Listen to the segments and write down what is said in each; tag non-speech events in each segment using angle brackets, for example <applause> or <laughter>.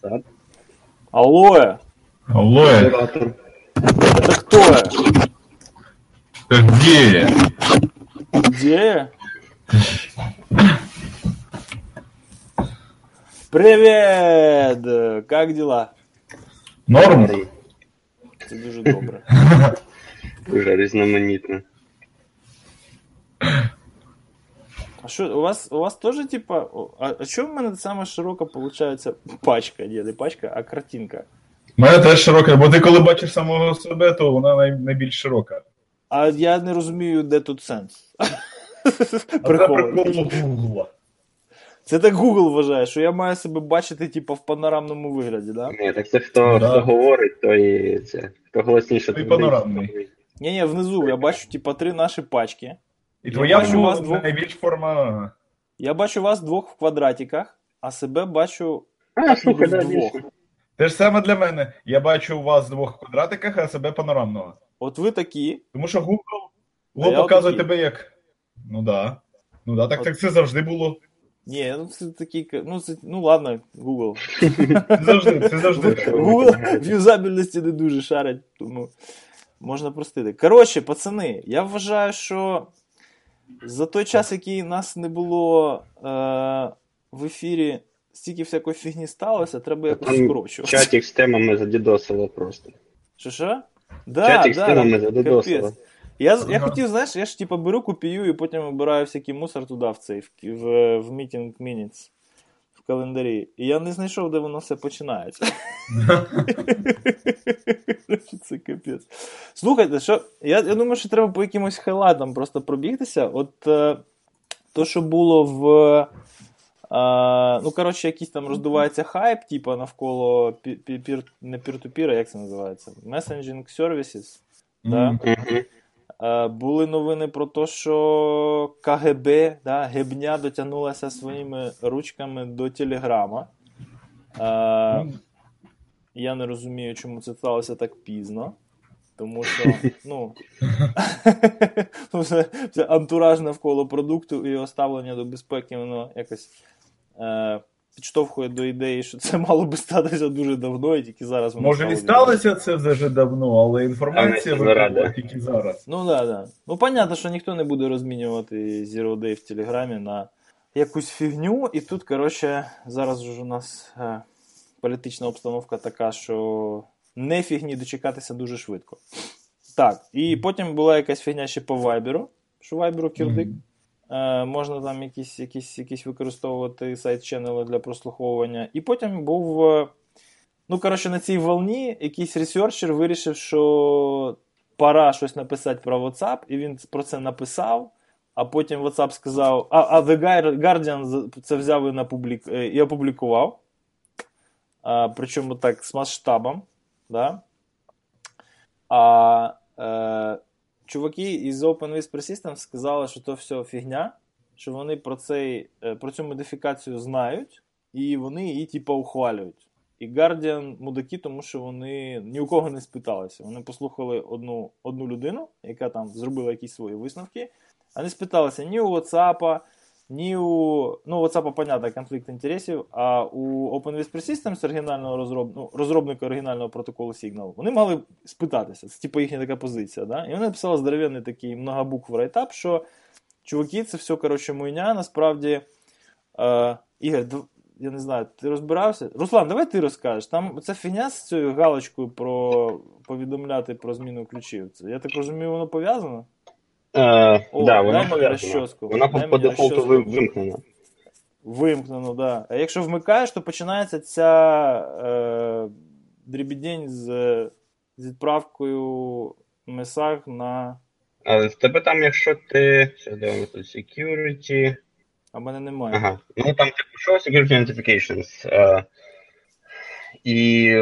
Так. Алло, Оператор. это кто? ты где? Где? Привет! Как дела? Норм? Це дуже добре. Дуже <laughs> різноманітно. А що, у вас, у вас теж, типа, а, а чому в мене саме широка получається пачка? Ні, не пачка, а картинка. У мене теж широка, бо ти коли бачиш самого себе, то вона най- найбільш широка. А я не розумію, де тут сенс. Прикол Гугла. Це так Google вважає, що я маю себе бачити, типа, в панорамному вигляді, да? Ні, так це хто, Да. хто говорить, то і це. Хто голосніше, то панорамний. Ні, ні, внизу я бачу, типа, три наші пачки. І Я твоя бачу, у вас двох- найбільш форма. Я бачу вас двох в квадратиках, а себе бачу А, слухай, да, Вдвох. Те ж саме для мене. Я бачу у вас в двох квадратиках, а себе панорамного. От ви такі, Тому що Google, Google я показує отакий. тебе як. Ну да. Ну да, так, От. так це завжди було. ні, ну це такі, ну, це, ну ладно, Google. Це завжди, це завжди. так. <laughs> Google в юзабільності не дуже шарить, тому можна простити. Коротше, пацани, я вважаю, що за той час, який нас не було е, в ефірі, стільки всякої фігні сталося, треба якось скорочувати. Чатик з темами задідосило просто. Що що? Да, Чатик з темами задідосило. Я Я, я хотів, знаєш, я ж типа беру, копію і потім обираю всякий мусор туди, в цей, в, в, в meeting minutes, календарі. І я не знайшов, де воно все починається. <laughs> Це капець. Слухайте, що, я, я думаю, що треба по якимось хайлайтам просто пробігтися. От е, то, що було в. Е, ну, коротше, якийсь там роздувається хайп, типа навколо пі- пі- пір, не peer-to-peer, а як це називається? Messaging services. Да? Е, були новини про те, що КГБ, да, Гебня дотягнулася своїми ручками до Телеграма. Е, я не розумію, чому це сталося так пізно. Тому що, ну, <laughs> антураж навколо продукту і його ставлення до безпеки, воно якось е, підштовхує до ідеї, що це <laughs> мало би статися дуже давно, і тільки зараз воно Може і сталося це вже давно, але інформація виходила тільки зараз. Ну да, да. Ну, понятно, що ніхто не буде розмінювати Zero Day в Телеграмі на якусь фігню. І тут, коротше, зараз ж у нас е, політична обстановка така, що не фігні дочекатися дуже швидко. Так, і потім була якась фігня ще по Вайберу, що Вайберу кірдик. Мгм. Е, можна там якісь, якісь, якісь використовувати сайт-ченели для прослуховування. І потім був. е, Ну, коротше, на цій волні якийсь ресерчер вирішив, що пора щось написати про WhatsApp, і він про це написав. А потім WhatsApp сказав, а, а The Guardian це взяв і, напублік... е, і опублікував. А, причому так з масштабом. Да? А е, чуваки із Open Whisper Systems сказали, що то все фігня, що вони про, цей, е, про цю модифікацію знають, і вони її, типу, ухвалюють. І Guardian мудаки, тому що вони ні у кого не спиталися. Вони послухали одну, одну людину, яка там зробила якісь свої висновки, а не спиталися ні у WhatsApp, ні у. Ну, WhatsApp, понятно, конфлікт інтересів, а у OpenWhisper Systems, оригінального розроб... ну, розробника оригінального протоколу Signal, вони мали спитатися. Це типу їхня така позиція. Да? І вони написали здоровенний такий многобукв райтап, що чуваки, це все, коротше, муйня, насправді. Е, Ігор, я не знаю, ти розбирався? Руслан, давай ти розкажеш. Там ця фігня з цією галочкою про повідомляти про зміну ключів. Це, я так розумію, воно пов'язано? Е, О, да, вона дай мені розчоску. Вона Дай по, дефолту вимкнена. Вимкнено, да. А якщо вмикаєш, то починається ця е, дрібідень з, з відправкою месаг на. А в тебе там, якщо ти. Що дивимося security. А в мене немає. Ага. Ну там типу що security notifications. Е, і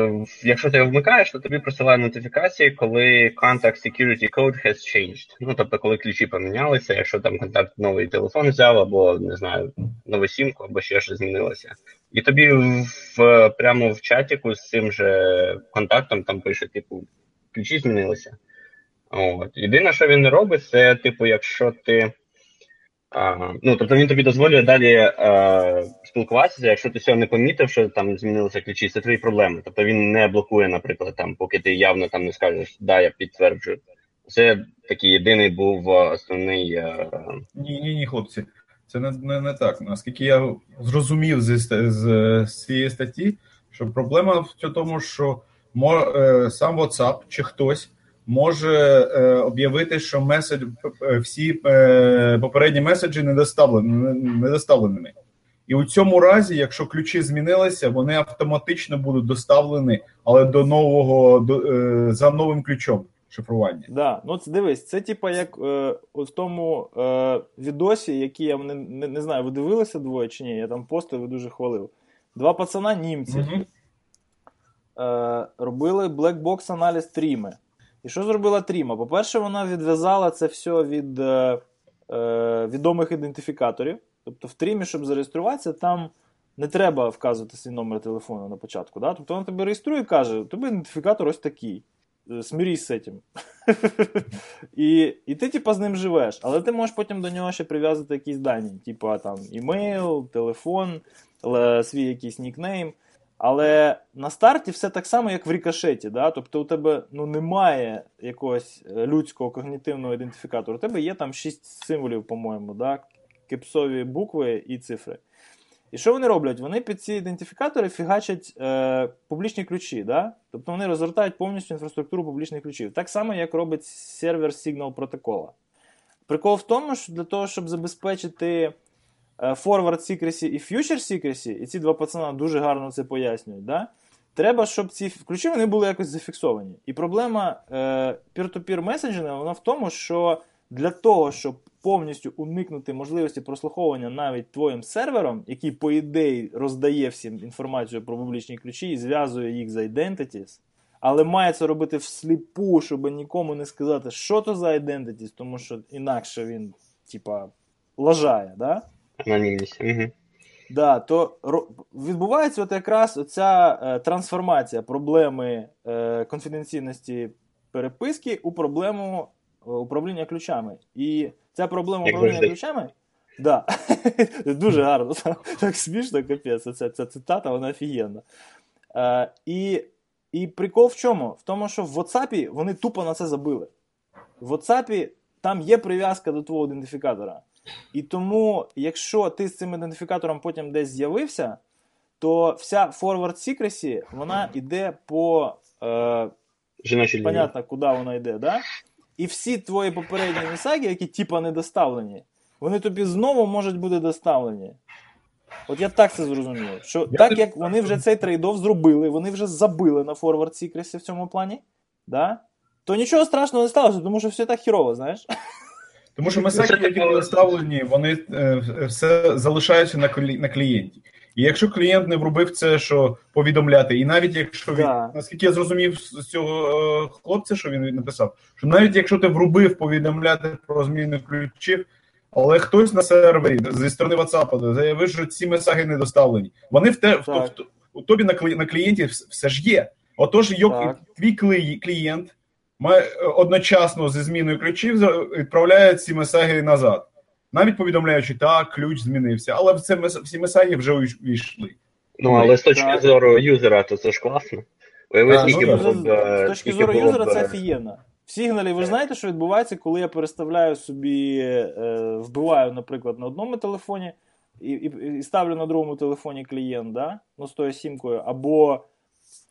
якщо ти вмикаєш, то тобі присилає нотифікації, коли contact security code has changed. Ну тобто, коли ключі помінялися, якщо там контакт новий телефон взяв, або не знаю, нову сімку, або ще щось змінилося. І тобі в прямо в чатіку з цим же контактом там пише, типу, ключі змінилися. От. Єдине, що він робить, це, типу, якщо ти А, ну, тобто він тобі дозволює далі е, спілкуватися, якщо ти цього не помітив, що там змінилися ключі, це твої проблеми. Тобто він не блокує, наприклад, там, поки ти явно там не скажеш, да, я підтверджую. Це такий єдиний був е, основний. Е, Ні, ні, ні, хлопці. Це не, не, не так. Наскільки я зрозумів з, з, з цієї статті, що проблема в тому, що мо, е, сам WhatsApp чи хтось може е, об'явити, що меседж, е, всі е, попередні меседжі недоставлені, недоставленими. І у цьому разі, якщо ключі змінилися, вони автоматично будуть доставлені, але до нового до, е, за новим ключом шифрування. Да, ну це дивись, це типа як е, в тому е, відосі, який я не, не, не знаю, ви дивилися двоє чи ні, я там постив і дуже хвалив. Два пацана німці Мгм. е, робили блекбокс аналіз тріми. І що зробила Тріма? По-перше, вона відв'язала це все від е, е, відомих ідентифікаторів. Тобто в Трімі, щоб зареєструватися, там не треба вказувати свій номер телефону на початку. Да? Тобто вона тебе реєструє і каже, тебе ідентифікатор ось такий. Е, з цим. <laughs> і, і ти, типа, з ним живеш, але ти можеш потім до нього ще прив'язати якісь дані, типа там імейл, телефон, свій якийсь нікнейм. Але на старті все так само, як в рікошеті. Да? Тобто у тебе ну, немає якогось е, людського когнітивного ідентифікатору. У тебе є там шість символів, по-моєму, да? кепсові букви і цифри. І що вони роблять? Вони під ці ідентифікатори фігачать е, публічні ключі. Да? Тобто вони розгортають повністю інфраструктуру публічних ключів. Так само, як робить сервер Signal протокола. Прикол в тому, що для того, щоб забезпечити е, forward secrecy і future secrecy, і ці два пацана дуже гарно це пояснюють, да? треба, щоб ці ключі вони були якось зафіксовані. І проблема е, peer-to-peer меседжингу вона в тому, що для того, щоб повністю уникнути можливості прослуховування навіть твоїм сервером, який, по ідеї, роздає всім інформацію про публічні ключі і зв'язує їх з identities, але має це робити всліпу, щоб нікому не сказати, що то за identities, тому що інакше він, типа, лажає, да? Анонімність. Угу. Да, то відбувається от якраз оця е, трансформація проблеми е, конфіденційності переписки у проблему е, управління ключами. І ця проблема Як управління завжди. ключами. Да. <laughs> Дуже гарно. Так смішно, капець. Ця, ця цитата, вона офігенна. Е, і, і прикол в чому? В тому, що в WhatsApp вони тупо на це забили. В WhatsApp там є прив'язка до твого ідентифікатора. І тому, якщо ти з цим ідентифікатором потім десь з'явився, то вся forward secrecy, вона йде по е, Жіночі понятно, куди вона йде, да? І всі твої попередні месаги, які типа не доставлені, вони тобі знову можуть бути доставлені. От я так це зрозумів. Що Я так як вони вже цей трейдов зробили, вони вже забили на forward secrecy в цьому плані, да? то нічого страшного не сталося, тому що все так хірово, знаєш. Тому що меседжі, які були доставлені, вони е, все залишаються на клі- на клієнті. І якщо клієнт не вробив це, що повідомляти, і навіть якщо він, Да. наскільки я зрозумів з цього е, хлопця, що він написав, що навіть якщо ти врубив повідомляти про зміну ключів, але хтось на сервері зі сторони WhatsApp заявив, що ці месаги не доставлені. Вони в те в, в, у тобі на клі- клієнті все ж є. Отож, йок, Так. твій клі- клієнт має е, одночасно зі зміною ключів за- відправляє ці месаги назад, навіть повідомляючи, так, ключ змінився, але в це всі месаги вже увійшли. Ну, але з точки зору юзера, то це ж класно. Уяви, А, ну було б. е, З точки скільки зору було юзера, б, це е, офігенно. В сигналі ви ж знаєте, що відбувається, коли я переставляю собі, е, вбиваю, наприклад, на одному телефоні і, і, і ставлю на другому телефоні клієнт, да? ну, з тою сімкою, або,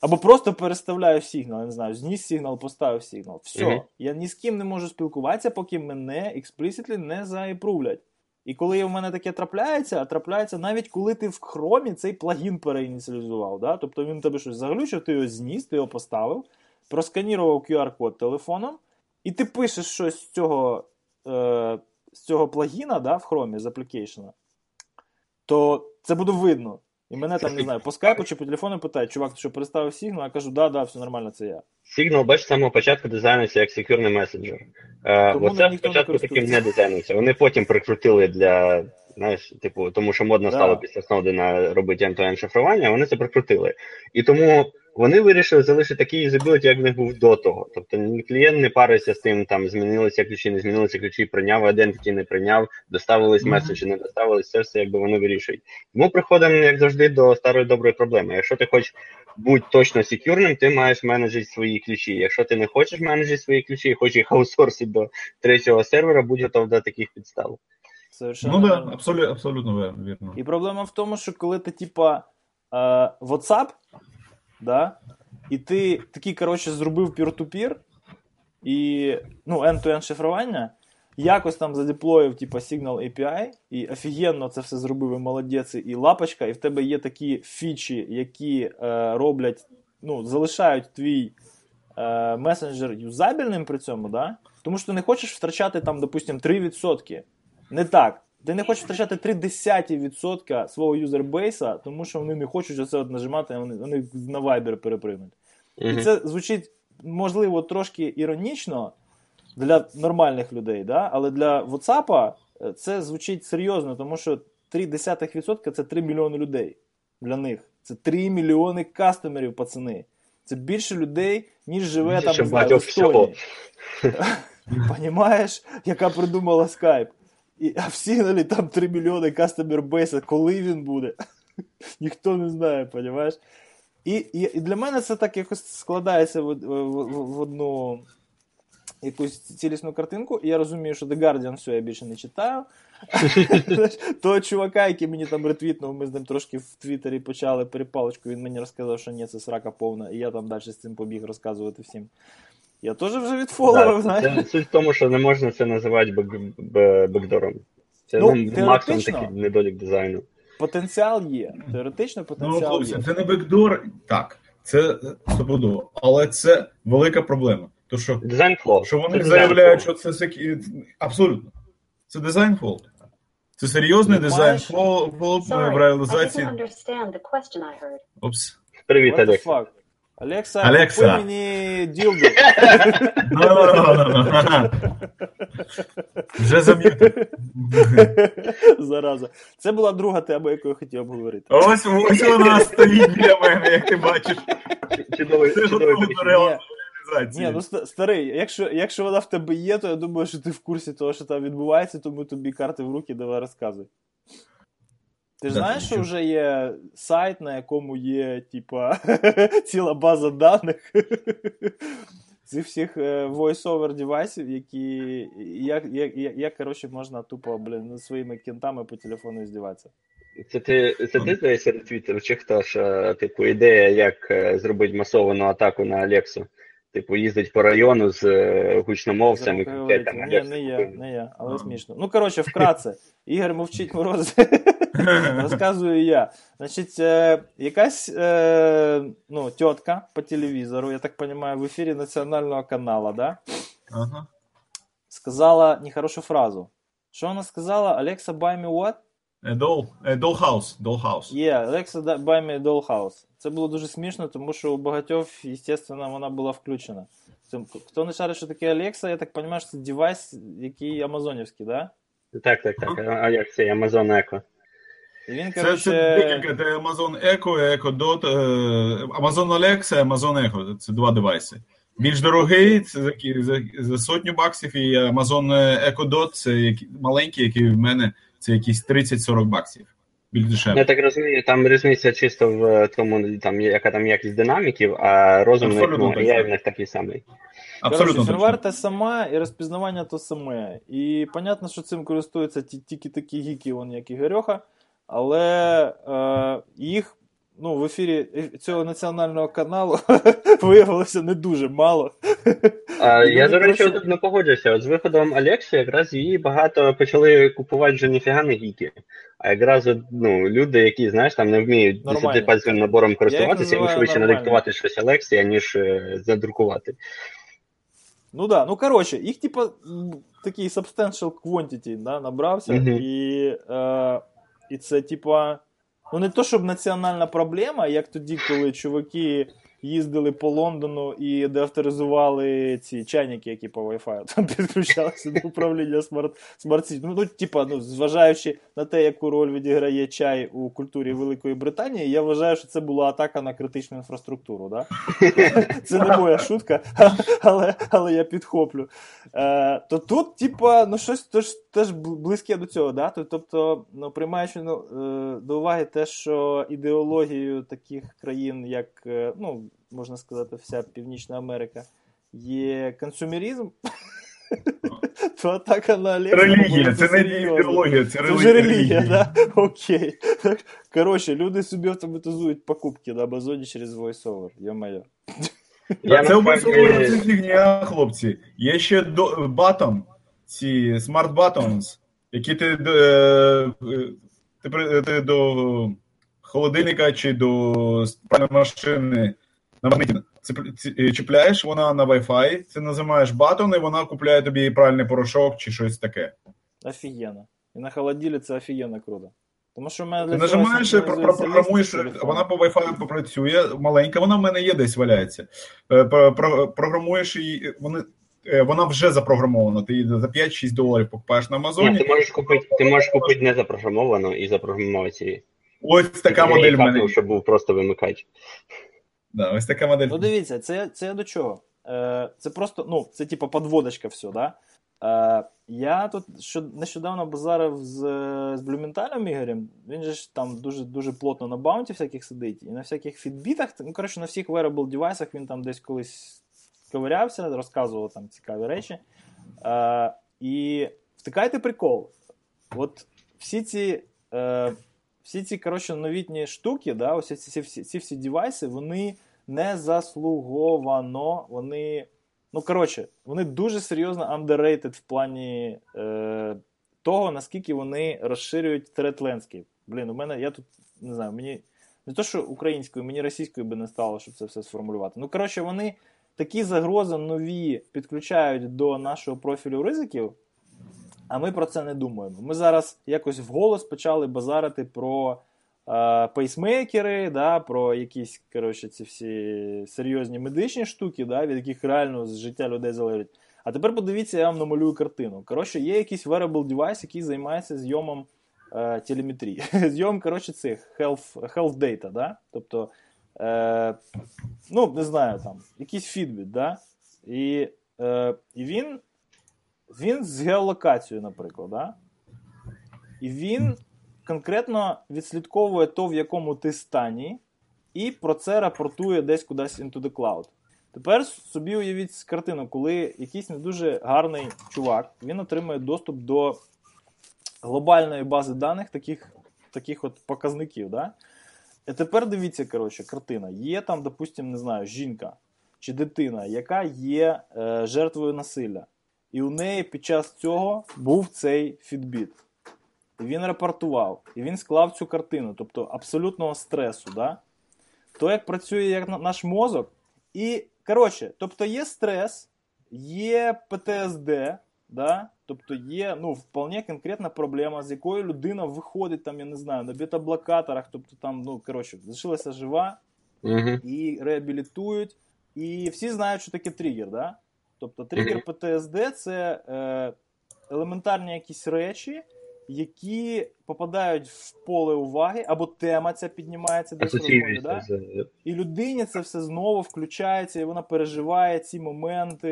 або просто переставляю сигнал, я не знаю, зніс сигнал, поставив сигнал. Все, Мгм. я ні з ким не можу спілкуватися, поки мене explicitly не заіпрувлять. І коли в мене таке трапляється, а трапляється навіть коли ти в хромі цей плагін переініціалізував. Да? Тобто він тебе щось заглючив, ти його зніс, ти його поставив, просканірував QR-код телефоном, і ти пишеш щось з цього, е, з цього плагіна да, в хромі з аплікейшена, то це буде видно. І мене там, не <laughs> знаю, по скайпу чи по телефону питають, чувак, ти що переставив Signal? Я кажу, да, да, все нормально, це я. Signal, бач, з самого початку дизайнився як секюрний месенджер. Е, ніхто не спочатку таким не дизайнився. Вони потім прикрутили для, знаєш, типу, тому що модно Да. стало після Snowden робити end-to-end шифрування, вони це прикрутили. І тому вони вирішили залишити такий юзабіліті, як в них був до того. Тобто клієнт не париться з тим, там змінилися ключі, не змінилися ключі, прийняв identity, не прийняв, доставились mm-hmm. меседжі, не доставились, це все якби вони вирішують. Тому приходимо, як завжди, до старої доброї проблеми. Якщо ти хочеш бути точно секюрним, ти маєш менеджити свої ключі. Якщо ти не хочеш менеджити свої ключі і хочеш їх аутсорсити до третього сервера, будь готов до таких підстав. Совершенно ну да, абсолютно, абсолютно вірно. І проблема в тому, що коли ти, типа, е, WhatsApp, да, і ти такий, коротше, зробив peer-to-peer, і ну, end-to-end шифрування, якось там задеплоїв, типа, Signal API, і офігенно це все зробив і молодець, і лапочка, і в тебе є такі фічі, які е, роблять, ну, залишають твій е, месенджер юзабельним при цьому, да? тому що ти не хочеш втрачати там, допустим, 3%. Не так. Ти не хочеш втрачати 0,3% свого юзербейса, тому що вони не хочуть оце от нажимати, вони вони на Viber перепригнуть. Mm-hmm. І це звучить, можливо, трошки іронічно для нормальних людей, да? але для WhatsApp е, це звучить серйозно, тому що 0,3% це 3 мільйони людей для них. Це 3 мільйони кастомерів, пацани. Це більше людей, ніж живе там в Естонії. <laughs> Понімаєш, яка придумала Skype. І, а в Сігналі там 3 мільйони кастомер бейса, коли він буде, <laughs> ніхто не знає, розумієш? І, і і, для мене це так якось складається в, в, в одну якусь цілісну картинку, і я розумію, що The Guardian все, я більше не читаю. <laughs> Того чувака, який мені там ретвітнув, ми з ним трошки в Твіттері почали перепалочку, він мені розказав, що ні, це срака повна, і я там далі з цим побіг розказувати всім. Я теж вже відфоловив, знаєш. Суть в тому, що не можна це називати backdoor ом. Це ну, ну максимум такий недолік дизайну. Потенціал є. Теоретично ну, потенціал ну, хлопці, є. Це не backdoor, так, це стопудово, але це велика проблема. То, що, Design flaw. Що вони це заявляють, що це абсолютно. Це дизайн флоу. Це серйозний design flaw в реалізації. Oops. Привіт, Алекс. Алекса, Алекса. купи мені ділдо. <laughs> Вже зам'ютив. Зараза. Це була друга тема, яку я хотів обговорити. Ось ось вона стоїть для мене, як ти бачиш. Чудовий, чудовий. Ні, ну старий, якщо якщо вона в тебе є, то я думаю, що ти в курсі того, що там відбувається, тому тобі карти в руки давай розказуй. Ти ж знаєш, що вже є сайт, на якому є, типа, <laughs> ціла база даних <laughs> цих всіх е, voice-over девайсів, які як, як, як, як коротше, можна тупо, блін, своїми кінтами по телефону здіватися. Це ти це ти здається ретвітер, чи хто ж, типу, ідея, як е, зробити масовану атаку на Алексу? Типу, їздить по району з е, гучномовцями. Ні, не я, не я, але смішно. Ну, коротше, вкратце, <laughs> Ігор мовчить мороз. <laughs> Розказую я. Значить, е, якась е, ну, тітка по телевізору, я так розумію, в ефірі національного каналу, да? Ага. сказала нехорошу фразу. Що вона сказала? Alexa, buy me what? Doll, dollhouse. dollhouse. Yeah, Alexa, buy me a dollhouse. Це було дуже смішно, тому що у багатьох, звісно, вона була включена. Хто не шарить, що таке Alexa, я так розумію, що це девайс, який амазонівський, да? Так, так, так. А це Amazon Echo. Він, короче... Це це декілька, це Amazon Echo, Echo Dot, Amazon Alexa, Amazon Echo. Це два девайси. Більш дорогий, це за, за, за сотню баксів, і Amazon Echo Dot, це маленький, який в мене це якісь 30-40 баксів. Більш дешевше. Я так розумію, там різниця чисто в тому, там, яка там якість динаміків, а розум ну, AI в них такий самий. Абсолютно. Короче, те сама, і розпізнавання то саме. І понятно, що цим користуються тільки такі гіки, вон, як Ігорьоха, але е, їх ну, в ефірі цього національного каналу <laughs> виявилося не дуже мало. А, Я, до речі, просто... не погоджуся. От з виходом Алексі якраз її багато почали купувати вже ніфіга не гіки. А якраз ну, люди, які, знаєш, там не вміють десятипальцевим набором користуватися, їм швидше надиктувати щось Алексі, ніж е, задрукувати. Ну да, ну коротше, їх, типа, такий substantial quantity да, набрався, mm-hmm. і е, і це, типа, ну не то, щоб національна проблема, як тоді, коли чуваки їздили по Лондону і деавторизували ці чайники, які по Wi-Fi там <laughs> підключалися до управління смарт Ну, ну, типа, ну, зважаючи на те, яку роль відіграє чай у культурі Великої Британії, я вважаю, що це була атака на критичну інфраструктуру. Да? <laughs> Це не моя шутка, <laughs> але але я підхоплю. Е, То тут, типа, ну щось теж, теж близьке до цього. Да? Тобто, ну, приймаючи ну, е, до уваги те, що ідеологією таких країн, як е, ну, можна сказати, вся Північна Америка, є консумерізм. <laughs> То атака на Олега. Релігія, це не ідеологія, це релігія. Це релігія, да? Окей. Коротше, люди собі автоматизують покупки на Амазоні через VoiceOver, йо-моє. Це обов'язково це фігня, хлопці. Є ще до, батон, ці Smart Buttons, які ти, е, ти, ти до холодильника чи до машини на магніті чіпляєш вона на Wi-Fi, ти називаєш батон, і вона купляє тобі пральний порошок чи щось таке. Офігенно. І на холоділі це офігенно круто. Тому що в мене Ти нажимаєш, програмуєш, вона по Wi-Fi попрацює, маленька, вона в мене є десь валяється. Е, програмуєш її, вони. Е, вона вже запрограмована, ти її за 5-6 доларів покупаєш на Амазоні. Ні, Ти можеш купити ти можеш купити не запрограмовану і запрограмувати її. Ось така модель в мене. Щоб був просто вимикач. Да, ось така модель. Ну дивіться, це це до чого? Е, Це просто, ну, це типу подводочка все, да? Е, Я тут що, нещодавно базарив з з Блюменталем Ігорем, він же ж там дуже дуже плотно на баунті всяких сидить, і на всяких фідбітах, ну, коротше, на всіх wearable девайсах він там десь колись ковирявся, розказував там цікаві речі. Е, І втикайте прикол. От всі ці. Е, всі ці коротше, новітні штуки, да, ось ці, ці, ці всі девайси, вони не заслуговано, вони. Ну, коротше, вони дуже серйозно underrated в плані е, того, наскільки вони розширюють threat landscape. Блін, у мене я тут не знаю, мені не то, що українською, мені російською би не стало, щоб це все сформулювати. Ну, коротше, вони такі загрози нові підключають до нашого профілю ризиків. А ми про це не думаємо. Ми зараз якось вголос почали базарити про пейсмейкери, да, про якісь коротше, ці всі серйозні медичні штуки, да, від яких реально з життя людей залежить. А тепер подивіться, я вам намалюю картину. Коротше, є якийсь wearable девайс, який займається зйомом е, телеметрії. <laughs> Зйом, коротше, цих health health data, да? Тобто, е, ну, не знаю, там, якийсь Fitbit, да? І, е, і він він з геолокацією, наприклад. Да? І він конкретно відслідковує то, в якому ти стані, і про це рапортує десь кудись into the cloud. Тепер собі уявіть картину, коли якийсь не дуже гарний чувак він отримує доступ до глобальної бази даних таких таких от показників. Да? І тепер дивіться, коротше, картина. Є там, допустимо, не знаю, жінка чи дитина, яка є е, жертвою насилля. І у неї під час цього був цей фідбіт. Він рапортував, і він склав цю картину, тобто абсолютного стресу. Да? То, як працює як наш мозок. І, коротше, тобто є стрес, є ПТСД, да? тобто є ну, вполне конкретна проблема, з якою людина виходить, там, я не знаю, на бета-блокаторах, тобто там, ну, коротше, залишилася жива і реабілітують. І всі знають, що таке тригер. Да? Тобто тригер ПТСД це е, елементарні якісь речі, які попадають в поле уваги, або тема ця піднімається десь розмові, да? і людині це все знову включається, і вона переживає ці моменти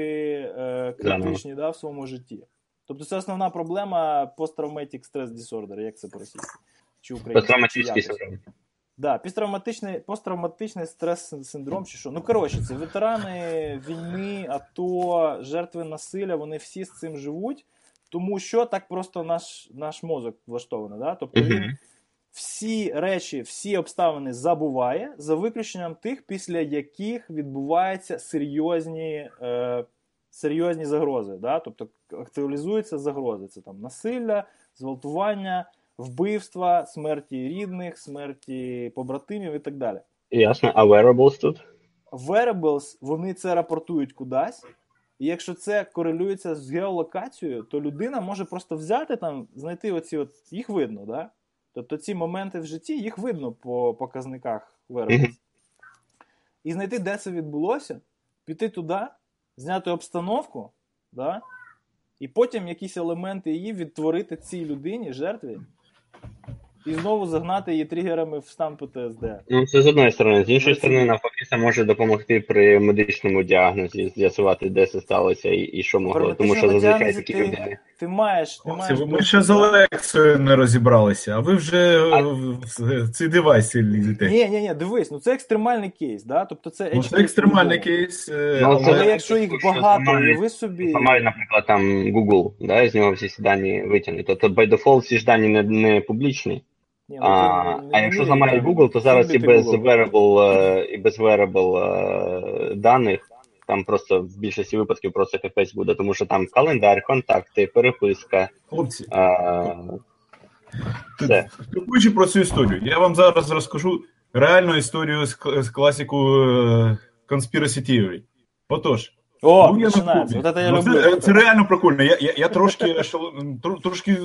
е, критичні да, в своєму житті. Тобто це основна проблема посттравматик стрес disorder, як це по-російськи? Чи українською? синдром. Да, посттравматичний посттравматичний стрес-синдром чи що. Ну, коротше, це ветерани війни, АТО, жертви насилля, вони всі з цим живуть, тому що так просто наш наш мозок влаштований. Да? Тобто він всі речі, всі обставини забуває, за виключенням тих, після яких відбуваються серйозні е, серйозні загрози. Да? Тобто актуалізуються загрози. Це там насилля, зґвалтування вбивства, смерті рідних, смерті побратимів і так далі. Ясно, а wearables тут? Wearables, вони це рапортують кудись. І якщо це корелюється з геолокацією, то людина може просто взяти там, знайти оці от, їх видно, да? Тобто ці моменти в житті їх видно по показниках wearables. і знайти, де це відбулося, піти туди, зняти обстановку, да? і потім якісь елементи її відтворити цій людині, жертві, і знову загнати її тригерами в стан ПТСД. Ну, це з одної сторони. З іншої це- сторони, навпаки, це може допомогти при медичному діагнозі з'ясувати, де це сталося і, і що могло. Тому що зазвичай такі ти- люди. Ти маєш. Ти маєш ми ще з Олексою не розібралися, а ви вже А- в ці девайси лізете. Ні, ні, ні, дивись, ну це екстремальний кейс, да? Тобто це Ну, це екстремальний кейс. е, Ну, Але це- якщо їх багато, зламають- уяви собі. Ламають, наприклад, там Google, да, і з нього всі ці дані витягнуть. Тобто, by default ці ж дані не, не публічні. Ні, ну, А, не- а якщо вміє Google, то зараз і без Google. wearable, е, і без wearable е, даних там просто в більшості випадків просто капець буде, тому що там календар, контакти, переписка. Хлопці, Е, все. спілкуючи про цю історію, я вам зараз розкажу реальну історію з, з класіку е, Conspiracy Theory. Отож, О, був я на починається. От це я Ну, люблю. це, це реально прикольно. Я, я, я трошки, <laughs> трошки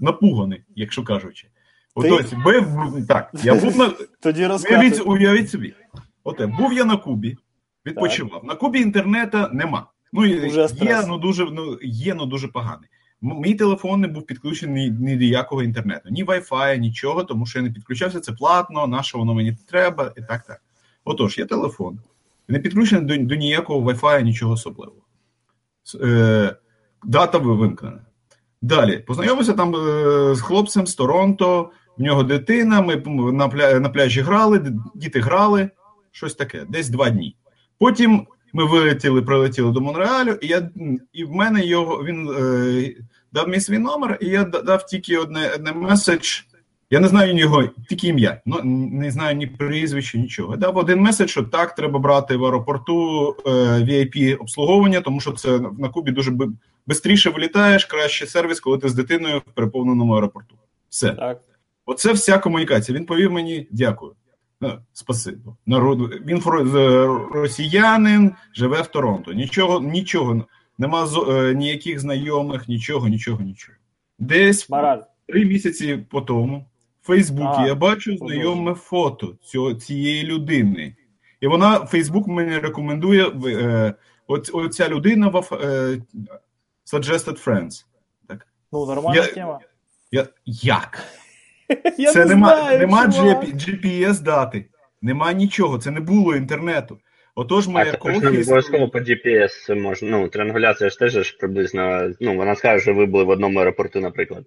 напуганий, якщо кажучи. Ти? Отож, бив, так, я був на, <laughs> Тоді Уявіть, уявіть собі. Оте, був я на Кубі, відпочивав. На Кубі інтернету нема. Ну, є, стрес. ну дуже, ну, є, ну дуже поганий. Мій телефон не був підключений ні до якого інтернету, ні Wi-Fi, нічого, тому що я не підключався, це платно, на що воно мені треба, і так, так. Отож, є телефон. Не підключений до, до ніякого Wi-Fi, нічого особливого. Е, дата вимкнена. Далі, познайомився там е, з хлопцем з Торонто, в нього дитина, ми на, пля, на пляжі грали, діти грали, щось таке, десь два дні. Потім ми вилетіли, прилетіли до Монреалю, і я і в мене його він е, дав мені свій номер, і я дав тільки одне, одне меседж. Я не знаю його, тільки ім'я, ну не знаю ні прізвище, нічого. Дав один меседж, що так, треба брати в аеропорту е, VIP обслуговування, тому що це на Кубі дуже швидше вилітаєш, краще сервіс, коли ти з дитиною в переповненому аеропорту. Все. Так. Оце вся комунікація. Він повів мені дякую. Ну, спасибо. Народу. Він фро- росіянин, живе в Торонто. Нічого, нічого, нема е, ніяких знайомих, нічого, нічого, нічого. Десь Мораль. три місяці по тому в Фейсбуці А, я бачу знайоме фото цього, цієї людини. І вона Фейсбук мені рекомендує е, оць- оця людина в е, Suggested Friends. Ну, нормальна Я- тема. Я, як? <laughs> Я це не нема, знаю, нема чувак. GPS дати, нема нічого, це не було інтернету. Отож, моя це точно не обов'язково по GPS можна. Ну, триангуляція ж теж ж приблизно. Ну, вона скаже, що ви були в одному аеропорту, наприклад.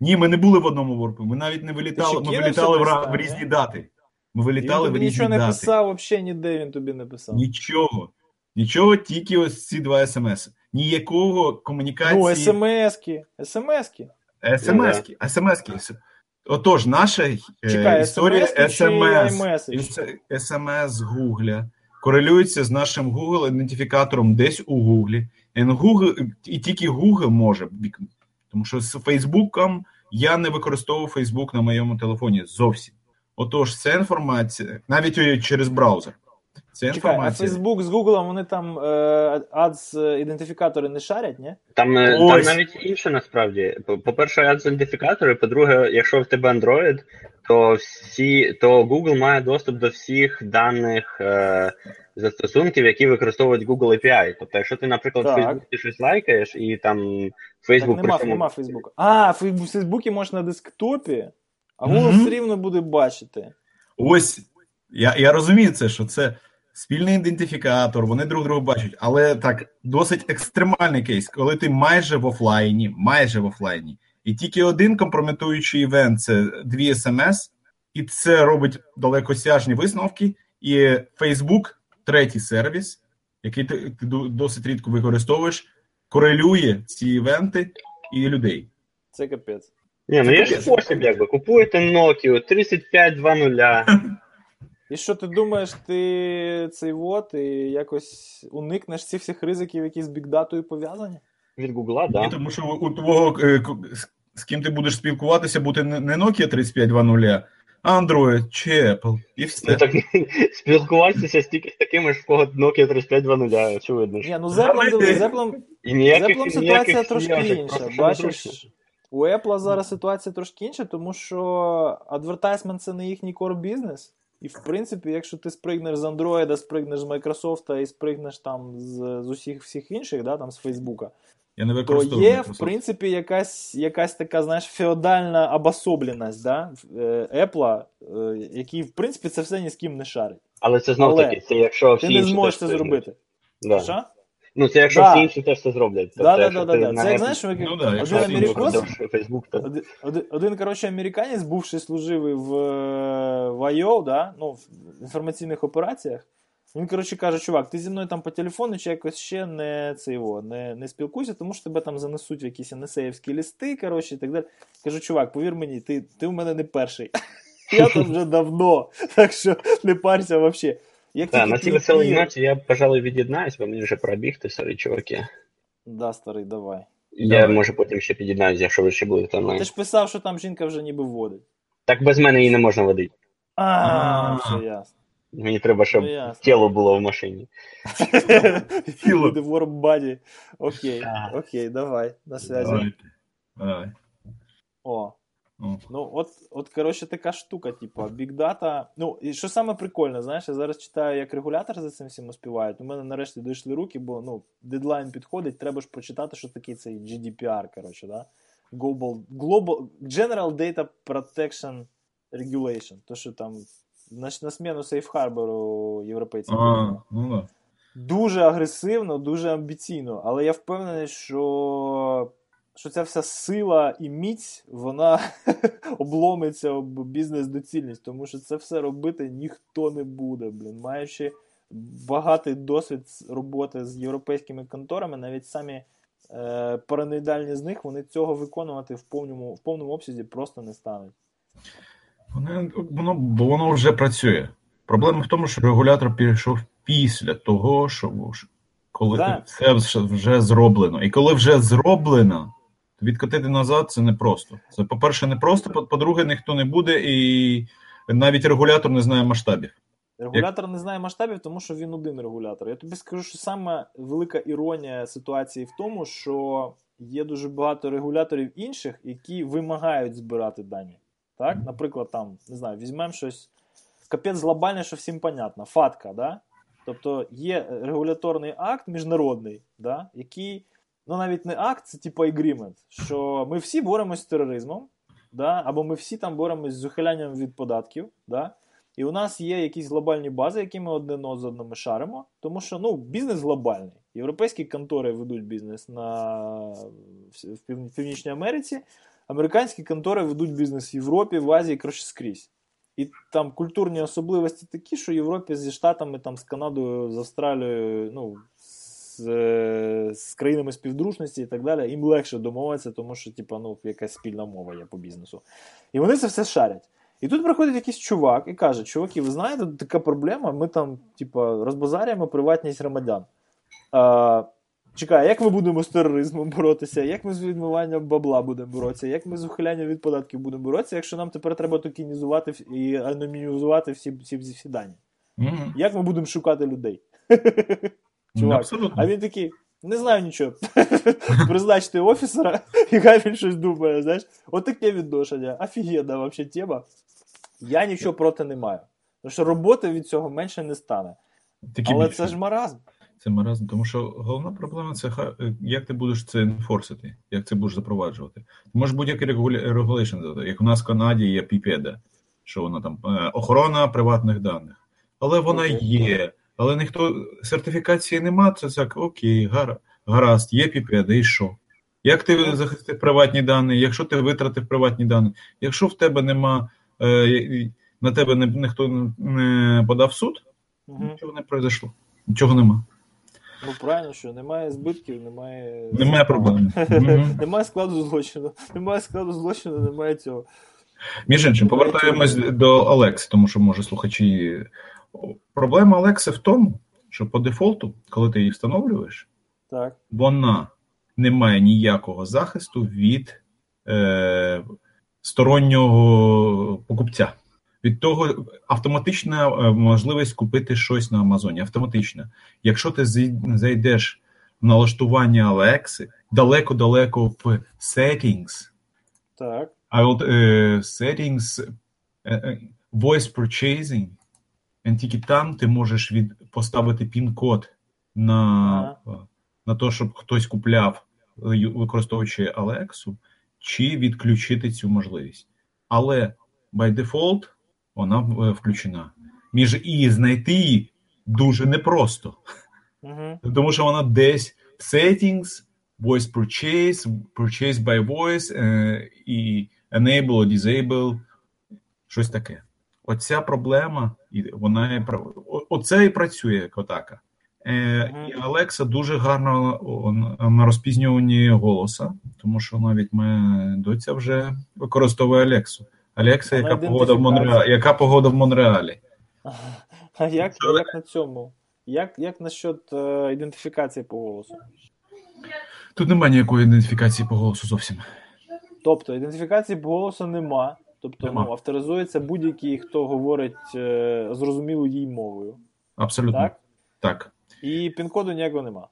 Ні, ми не були в одному ворпу. Ми навіть не вилітали. Ми вилітали в, в різні дати. Ми Він вилітали в різні нічого не писав, взагалі ніде він тобі не писав. Нічого. Нічого, тільки ось ці два смс. Ніякого комунікації. Ну, смс-ки. смс-ки. СМС-ки. СМС-ки. Отож, наша е, Чекай, історія СМС. СМС з Гугля корелюється з нашим Google ідентифікатором десь у Гуглі. І Google, і тільки Google може. Тому що з Фейсбуком я не використовував Фейсбук на моєму телефоні зовсім. Отож, ця інформація, навіть через браузер. Ця Чекай, а інформація. Facebook з Google вони там е, адс ідентифікатори не шарять, ні? Там, е, там навіть інше насправді. По- По-перше, ідентифікатори, по-друге, якщо в тебе Android, то всі то Google має доступ до всіх даних е, застосунків, які використовують Google API. Тобто, якщо ти, наприклад, Так. в Фейсбуці щось лайкаєш, і там Так Facebook нема, при цьому- нема Фейсбука. А, в Фейсбуці можна на десктопі, а Google Мгм. все рівно буде бачити. Ось я, я розумію це, що це спільний ідентифікатор, вони друг друга бачать, але так досить екстремальний кейс, коли ти майже в офлайні, майже в офлайні, і тільки один компрометуючий івент це дві смс, і це робить далекосяжні висновки. І Facebook, третій сервіс, який ти, ти досить рідко використовуєш, корелює ці івенти і людей. Це капець. Ні, ну є ж спосіб, якби купуєте Nokia 3520, <laughs> І що ти думаєш, ти цей вот і якось уникнеш цих всіх ризиків, які з бікдатою пов'язані? від Google, Ні, да. тому що у твого е, з- з ким ти будеш спілкуватися, буде не Nokia 3520, а Android чи Apple. І все. Ну так спілкуватися стільки з такими ж в кого Nokia 3520, очевидно. ж. Ні, ну Zeppelin, диви, Zeppelin, І ніяких, Zeppelin ніяких ситуація трошки зв'язок, інша. просто що зручно. Бачиш, у Apple зараз ситуація трошки інша, тому що адвертайзмент це не їхній core бізнес. І в принципі, якщо ти спригнеш з Android, спригнеш з Microsoft і спригнеш там з, з усіх всіх інших, да, там з Фейсбука, Я не то є, в принципі, якась, якась така, знаєш, феодальна обособленість да, е, Apple, е, який, в принципі, це все ні з ким не шарить. Але це знов таки, це якщо всі Ти не зможеш це спригнуть. зробити. Да. Що? Ну, це якщо Да. всі інші теж це зроблять. Да, да, якщо да, да, да. Це як знаєш, як Ну да, один америкос, Facebook, то... один, один, один, коротше, американець, бувший служивий в, е, в IO, да, ну, в інформаційних операціях. Він, коротше, каже, чувак, ти зі мною там по телефону чи якось ще не, це його, не, не спілкуйся, тому що тебе там занесуть в якісь несеївські лісти, коротше, і так далі. Кажу, чувак, повір мені, ти, ти в мене не перший. <laughs> Я там вже давно, так що не парся взагалі. Як тільки на веселій пір- ноті я, пожалуй, від'єднаюсь, бо мені вже пора бігти, sorry, чуваки. Да, старий, давай. Я, Давай. може, потім ще під'єднаюсь, якщо ви ще будете онлайн. Ти ж писав, що там жінка вже ніби вводить. Так без мене її не можна водити. А, А. все ясно. Мені треба, щоб Ну, тіло було в машині. Тіло. Буде в Okay, okay, давай, на связі. Давай. О. ну от, от, коротше, така штука, типу, Big Data. Ну, і що саме прикольне, знаєш, я зараз читаю, як регулятор за цим всім успівають. У мене нарешті дійшли руки, бо ну, дедлайн підходить, треба ж почитати, що таке цей GDPR, коротше, да? Global, Global General Data Protection Regulation. То, що там на, на зміну Safe Harbor європейців. А, ну да. дуже агресивно, дуже амбіційно, але я впевнений, що, що ця вся сила і міць вона <laughs> обломиться об бізнес-доцільність, тому що це все робити ніхто не буде, блін. Маючи багатий досвід роботи з європейськими конторами, навіть самі е, параноїдальні з них вони цього виконувати в повному, в повному обсязі просто не стануть. Воно, воно, бо воно вже працює. Проблема в тому, що регулятор пішов після того, що коли Так. все вже зроблено. І коли вже зроблено, відкотити назад це непросто. Це, по-перше, непросто, по- по-друге, ніхто не буде, і навіть регулятор не знає масштабів. Регулятор не знає масштабів, тому що він один регулятор. Я тобі скажу, що саме велика іронія ситуації в тому, що є дуже багато регуляторів інших, які вимагають збирати дані. Так, наприклад, там не знаю, візьмемо щось капець глобальне, що всім понятно. Фатка, да? Тобто є регуляторний акт міжнародний, да? який, ну навіть не акт, це типу агрімент, що ми всі боремось з тероризмом, да? або ми всі там боремось з ухилянням від податків. Да? І у нас є якісь глобальні бази, які ми одне з одними шаримо, тому що ну, бізнес глобальний. Європейські контори ведуть бізнес на... в Північній Америці, американські контори ведуть бізнес в Європі, в Азії, коротше, скрізь. І там культурні особливості такі, що в Європі зі Штатами, там, з Канадою, з Австралією, ну, з, з країнами співдружності і так далі, їм легше домовитися, тому що типа, ну, якась спільна мова є по бізнесу. І вони це все шарять. І тут приходить якийсь чувак і каже: чуваки, ви знаєте, така проблема, ми там, типа, розбазарюємо приватність громадян. А, чекай, як ми будемо з тероризмом боротися, як ми з відмиванням бабла будемо боротися, як ми з ухилянням від податків будемо боротися, якщо нам тепер треба токенізувати і анонімізувати всі, всі, всі, всі дані? Мгм. Як ми будемо шукати людей? Чувак. Абсолютно. А він такий, не знаю нічого. <laughs> Призначити офісера, і хай він щось думає, знаєш. От відношення. Офігенна вообще тема. Я нічого проти не маю. Тому що роботи від цього менше не стане. Такі Але більше. це ж маразм. Це маразм, тому що головна проблема це як ти будеш це енфорсити, як це будеш запроваджувати. Ти можеш будь-який регуляшн додати. Як у нас в Канаді є PPD, що вона там е, охорона приватних даних. Але вона Окей. є. Але ніхто сертифікації нема, це так, окей, гара, гаразд, є PPD, і що? Як ти захистив приватні дані, якщо ти витратив приватні дані, якщо в тебе нема, е, на тебе не, ніхто не подав суд, Угу. нічого не произошло. Нічого нема. Ну правильно, що немає збитків, немає. Немає проблем. <laughs> Немає складу злочину. Немає складу злочину, немає цього. Між іншим, повертаємось до Алекси, тому що може слухачі. Проблема Алекси в тому, що по дефолту, коли ти її встановлюєш, Так. вона не має ніякого захисту від е, стороннього покупця. Від того автоматична е, можливість купити щось на Амазоні. Автоматична. Якщо ти зайдеш в налаштування Алекси далеко-далеко в settings, Так. а от е, settings е, voice purchasing, тільки там ти можеш від, поставити пін-код на, Ага. на те, щоб хтось купляв, е, використовуючи Алексу, чи відключити цю можливість. Але by default вона е, включена. Між і знайти її дуже непросто. Угу. Тому що вона десь в settings, voice purchase, purchase by voice е, і enable, disable, щось таке. Оця проблема, і вона оце і працює як атака. Е, І Алекса дуже гарно на- розпізнюванні голоса, тому що навіть моя доця вже використовує Алексу. Алекса, яка погода в? Монреалі? Яка погода в Монреалі? А як, як на цьому? Як, як насчет е, ідентифікації по голосу? Тут немає ніякої ідентифікації по голосу зовсім. Тобто ідентифікації по голосу нема. Тобто Нема. ну, авторизується будь-який, хто говорить е, зрозумілою їй мовою. Абсолютно Так? так. І пін-коду ніякого нема.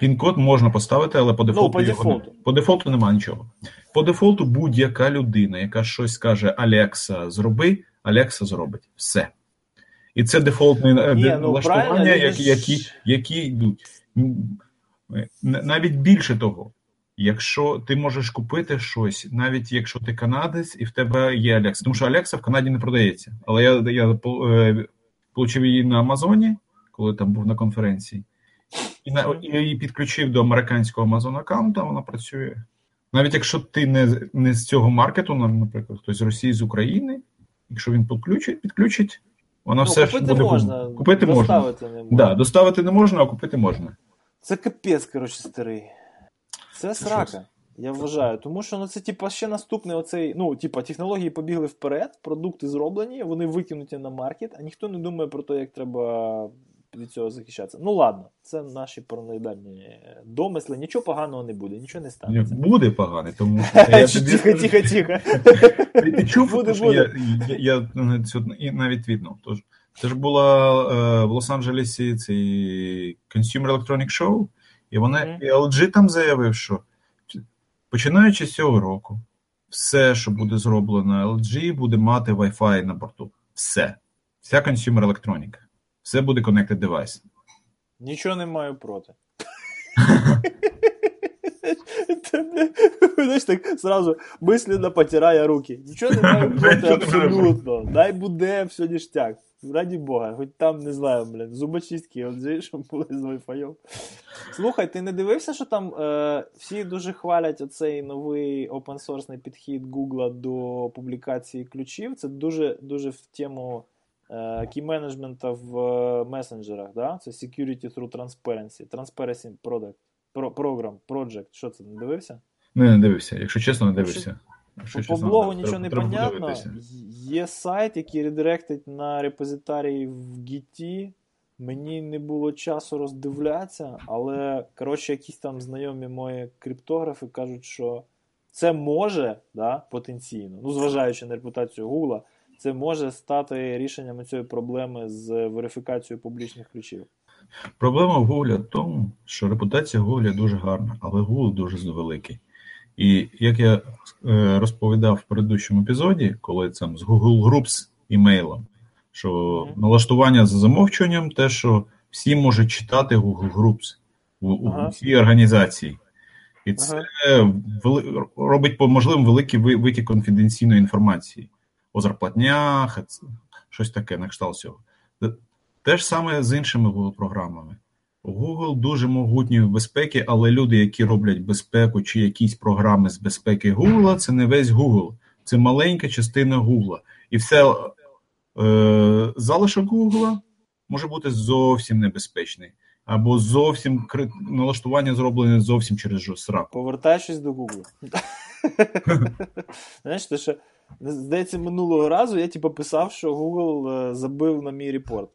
Пін-код можна поставити, але по дефолту, Ну, по його не- дефолту. по дефолту немає нічого. По дефолту будь-яка людина, яка щось скаже Алекса, зроби, Алекса зробить все. І це дефолтне е, ну, налаштування, які, які, які йдуть. Навіть більше того, якщо ти можеш купити щось, навіть якщо ти канадець і в тебе є Алекса, тому що Алекса в Канаді не продається. Але я, я е, отримав її на Амазоні, коли там був на конференції. І на і її підключив до американського Amazon аккаунта, вона працює. Навіть якщо ти не, не з цього маркету, наприклад, хтось з Росії з України, якщо він підключить, підключить, вона Ну, все ж буде можна, купити можна. доставити не можна. Да, доставити не можна, а купити можна. Це капець, коротше, старий. Це срака. Я вважаю. Тому що ну, це, типа, ще наступний оцей. Ну, типа, технології побігли вперед, продукти зроблені, вони викинуті на маркет, а ніхто не думає про те, як треба від цього захищатися. Ну ладно, це наші параноїдальні домисли. Нічого поганого не буде, нічого не станеться. Буде поганий, тому <laughs> я Тихо, тихо, тихо. Ти, чув, Буде, буде. я, і навіть відно. Тож, це ж була е, в Лос-Анджелесі цей Consumer Electronic Show, і вони Мгм. і LG там заявив, що починаючи з цього року, все, що буде зроблено LG, буде мати Wi-Fi на борту. Все. Вся consumer електроніка. Все буде connected device. Нічого не маю проти. <laughs> Знаєш, так сразу мисленно потирає руки. Нічого не маю <laughs> проти, абсолютно. Дай буде все ніштяк. Раді Бога, хоч там, не знаю, блін, зубочистки, LG, щоб були з Wi-Fi. Слухай, ти не дивився, що там е, всі дуже хвалять оцей новий опенсорсний підхід Google до публікації ключів. Це дуже, дуже в тему е, кey-менеджмента в е, месенджерах, да? Це Security through Transparency, Transparency Product, Pro, Program, Project. Що це, не дивився? Не, не дивився. Якщо чесно, не дивився. Якщо По, по блогу треба- нічого не понятно. Є сайт, який редиректить на репозиторій в Git. Мені не було часу роздивлятися, але коротше, якісь там знайомі мої криптографи кажуть, що це може, да, потенційно, ну зважаючи на репутацію Гугла, це може стати рішенням цієї проблеми з верифікацією публічних ключів. Проблема в Google в тому, що репутація Google дуже гарна, але Google дуже великий. І як я е, розповідав в передущому епізоді, коли там з Google Groups імейлом, що налаштування за замовчуванням, те, що всі можуть читати Google Groups у, у Ага. цій організації. І це вели- робить по можливим великий ви- витік конфіденційної інформації о зарплатнях, щось таке на кшталт цього. Те- ж саме з іншими програмами. Google дуже могутні в безпеці, але люди, які роблять безпеку чи якісь програми з безпеки Google, це не весь Google, це маленька частина Google. І все е, залишок Google може бути зовсім небезпечний. Або зовсім налаштування зроблене зовсім через жосраку. Повертаючись до Google. <laughs> Знаєш, то що, здається, минулого разу я типу, писав, що Google е, забив на мій репорт.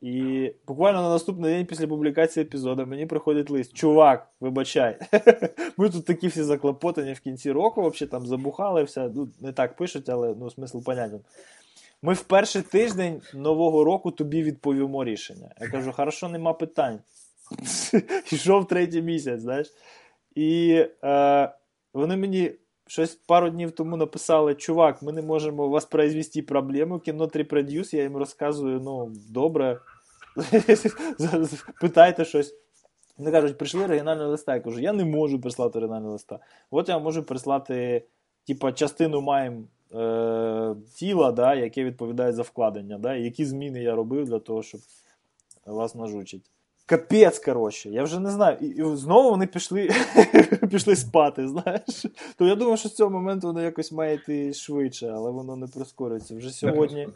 І буквально на наступний день після публікації епізоду мені приходить лист: Чувак, вибачай, <laughs> ми тут такі всі заклопотані в кінці року, взагалі там забухали все. Ну, не так пишуть, але ну, смисл понятен. Ми в перший тиждень нового року тобі відповімо рішення. Я кажу, хорошо, нема питань. <laughs> Ішов третій місяць, знаєш. І е, вони мені щось пару днів тому написали: чувак, ми не можемо вас произвести проблему, кіно репродюс, я їм розказую, ну, добре. <laughs> Питайте щось. Вони кажуть, прийшли оригінальний листа. Я кажу, я не можу прислати оригінальний листа. От я можу прислати, типа, частину маєм е, тіла, да, яке відповідає за вкладення, да, які зміни я робив для того, щоб вас нажучить. Капець, коротше, я вже не знаю. І, і знову вони пішли <laughs> пішли спати, знаєш. То я думаю, що з цього моменту воно якось має йти швидше, але воно не прискорюється. Вже сьогодні.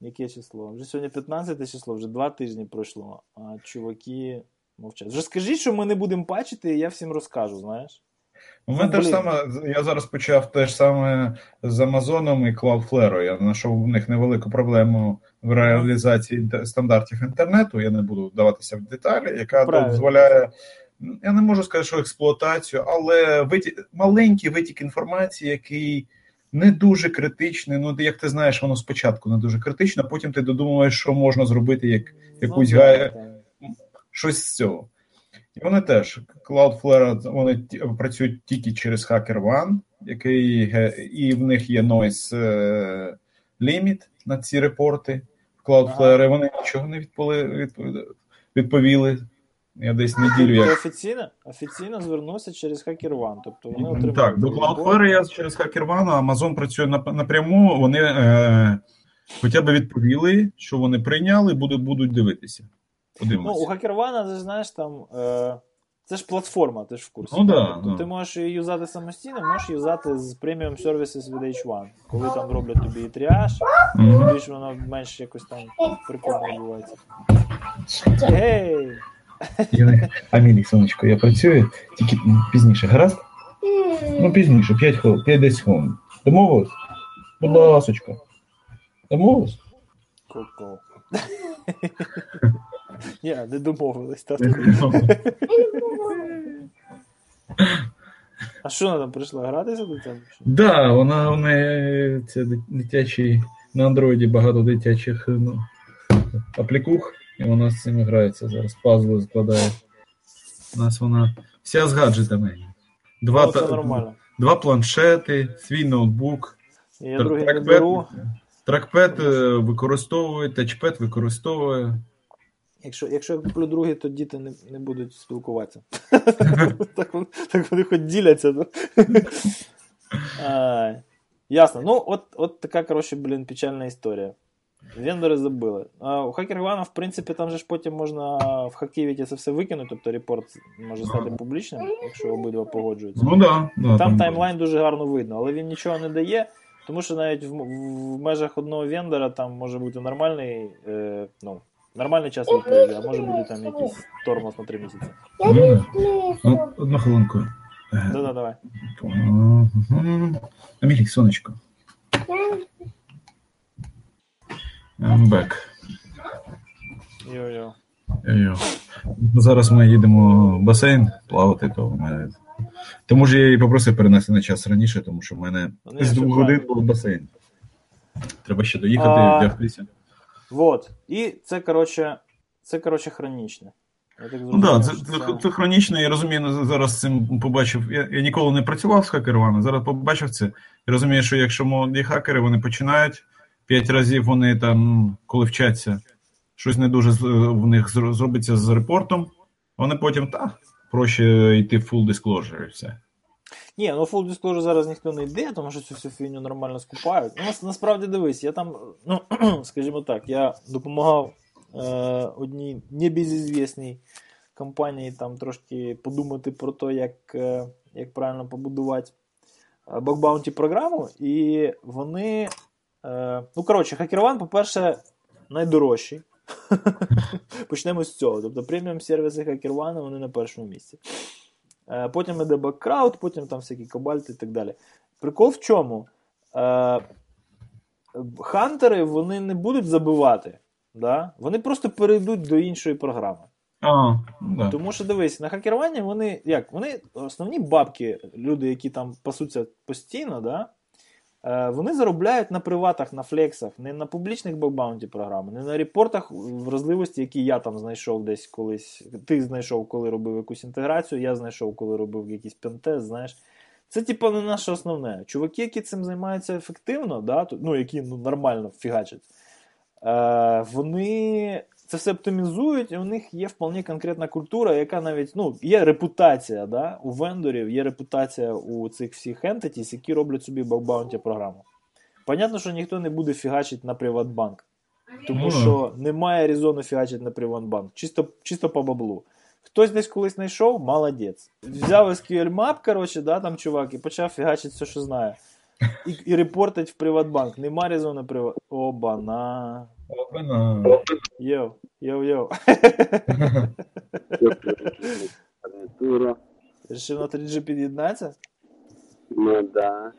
Яке число? Вже сьогодні 15 число, вже два тижні пройшло, а чуваки мовчать. Вже скажіть, що ми не будемо бачити, і я всім розкажу, знаєш. У мене те ж саме, я зараз почав те ж саме з Амазоном і Cloudflare. Я знайшов в них невелику проблему в реалізації стандартів інтернету. Я не буду вдаватися в деталі, яка Правильно. дозволяє. Я не можу сказати, що експлуатацію, але витік, маленький витік інформації, який не дуже критичний. Ну, як ти знаєш, воно спочатку не дуже критично, а потім ти додумуєш, що можна зробити як якусь ну, гаю, щось з цього. І вони теж Cloudflare вони працюють тільки через HackerOne, який і в них є noise е, limit на ці репорти Cloudflare. Вони нічого не відповіли. відповіли. Я десь неділю як... офіційно офіційно звернувся через HackerOne. Тобто вони отримали. Так, до Cloudflare я через HackerOne, а Amazon працює напряму. Вони е, хоча б відповіли, що вони прийняли, будуть, будуть дивитися. Подивимось. Ну, у HackerOne, ти знаєш, там. Е... Це ж платформа, ти ж в курсі. Ну, да, тобто да. Ти можеш її юзати самостійно, можеш юзати з преміум Services від H1. Коли там роблять тобі і тріаж, mm-hmm. більш воно менш якось там прикольно відбувається. Гей! Амілі, сонечко, я працюю тільки пізніше, гаразд? Ну, пізніше, 5-10 хвилин. Домовились? Будь ласочка. Домовились? Ку-ку. <laughs> Ні, не домовились, так. А що вона там прийшла? Гратися до тебе? Так, да, вона у неї це дитячий на андроїді багато дитячих ну, аплікух, і вона з цим грається зараз. Пазли складає. У нас вона вся з гаджетами. Два, ну, це нормально. два планшети, свій ноутбук. Я другий не беру. Тракпет е, використовує, тачпет використовує. Якщо якщо я куплю другий, то діти не не будуть спілкуватися. <laughs> так, так вони хоч діляться. Ну. а, Ясно. Ну, от от така, коротше, блін, печальна історія. Вендори забили. А У HackerOne, в принципі, там же ж потім можна в Hacktivity це все викинути, тобто репорт може стати публічним, якщо обидва погоджуються. Ну, да, да, Там, там таймлайн дуже гарно видно, але він нічого не дає. Тому що навіть в, в межах одного вендора там може бути нормальний е, ну, нормальний час відповіді, а може бути там якийсь тормоз на 3 місяці. Ну, одну хвилинку. Да-да, давай. Амілік, сонечко. I'm back. Йо-йо. Йо-йо. Зараз ми їдемо в басейн плавати, то ми тому ж я її попросив перенести на час раніше, тому що в мене ну, з двох годин був басейн. Треба ще доїхати, а... вдягтися. Вот. І це, коротше, це, коротше, хронічне. Я так ну так, це, це, це хронічно, я розумію, зараз цим побачив. Я я ніколи не працював з хакерами, зараз побачив це. Я розумію, що якщо молоді хакери, вони починають п'ять разів, вони там, коли вчаться, щось не дуже в них зробиться з репортом, вони потім, так, проще йти в full disclosure і все. Ні, ну full disclosure зараз ніхто не йде, тому що цю всю фігню нормально скупають. Ну, насправді дивись, я там, ну, <clears throat> скажімо так, я допомагав е, одній небезізвісній компанії там трошки подумати про те, як е, як правильно побудувати бакбаунті програму, і вони. Е, ну, коротше, HackerOne, по-перше, найдорожчий. <laughs> Почнемо з цього. Тобто преміум сервіси HackerOne, вони на першому місці. Е, потім іде баккрауд, потім там всякі кобальти і так далі. Прикол в чому? Е, хантери вони не будуть забивати. Да? Вони просто перейдуть до іншої програми. А, да. Тому що дивись, на HackerOne вони як? Вони основні бабки, люди, які там пасуться постійно, да? Е, вони заробляють на приватах, на flex ах, не на публічних bug bounty програмах, не на репортах вразливості, які я там знайшов десь колись. Ти знайшов, коли робив якусь інтеграцію, я знайшов, коли робив якийсь пентест, знаєш. Це, типу, не наше основне. Чуваки, які цим займаються ефективно, да, ну, які ну, нормально фігачать, е, вони це все оптимізують, і у них є вполне конкретна культура, яка навіть ну, є репутація да, у вендорів, є репутація у цих всіх entities, які роблять собі бакбаунті програму. Понятно, що ніхто не буде фігачити на Приватбанк. Тому Ну, що немає резону фігачити на Приватбанк. Чисто, чисто по баблу. Хтось десь колись знайшов, молодець. Взяв SQL Map, коротше, да, там чувак, і почав фігачити все, що знає. І, і репортить в Приватбанк. Нема резону Приват. Оба-на. Опана. Йоу, йоу, йоу. Тура. Рішив на 3G під'єднатися? Ну да.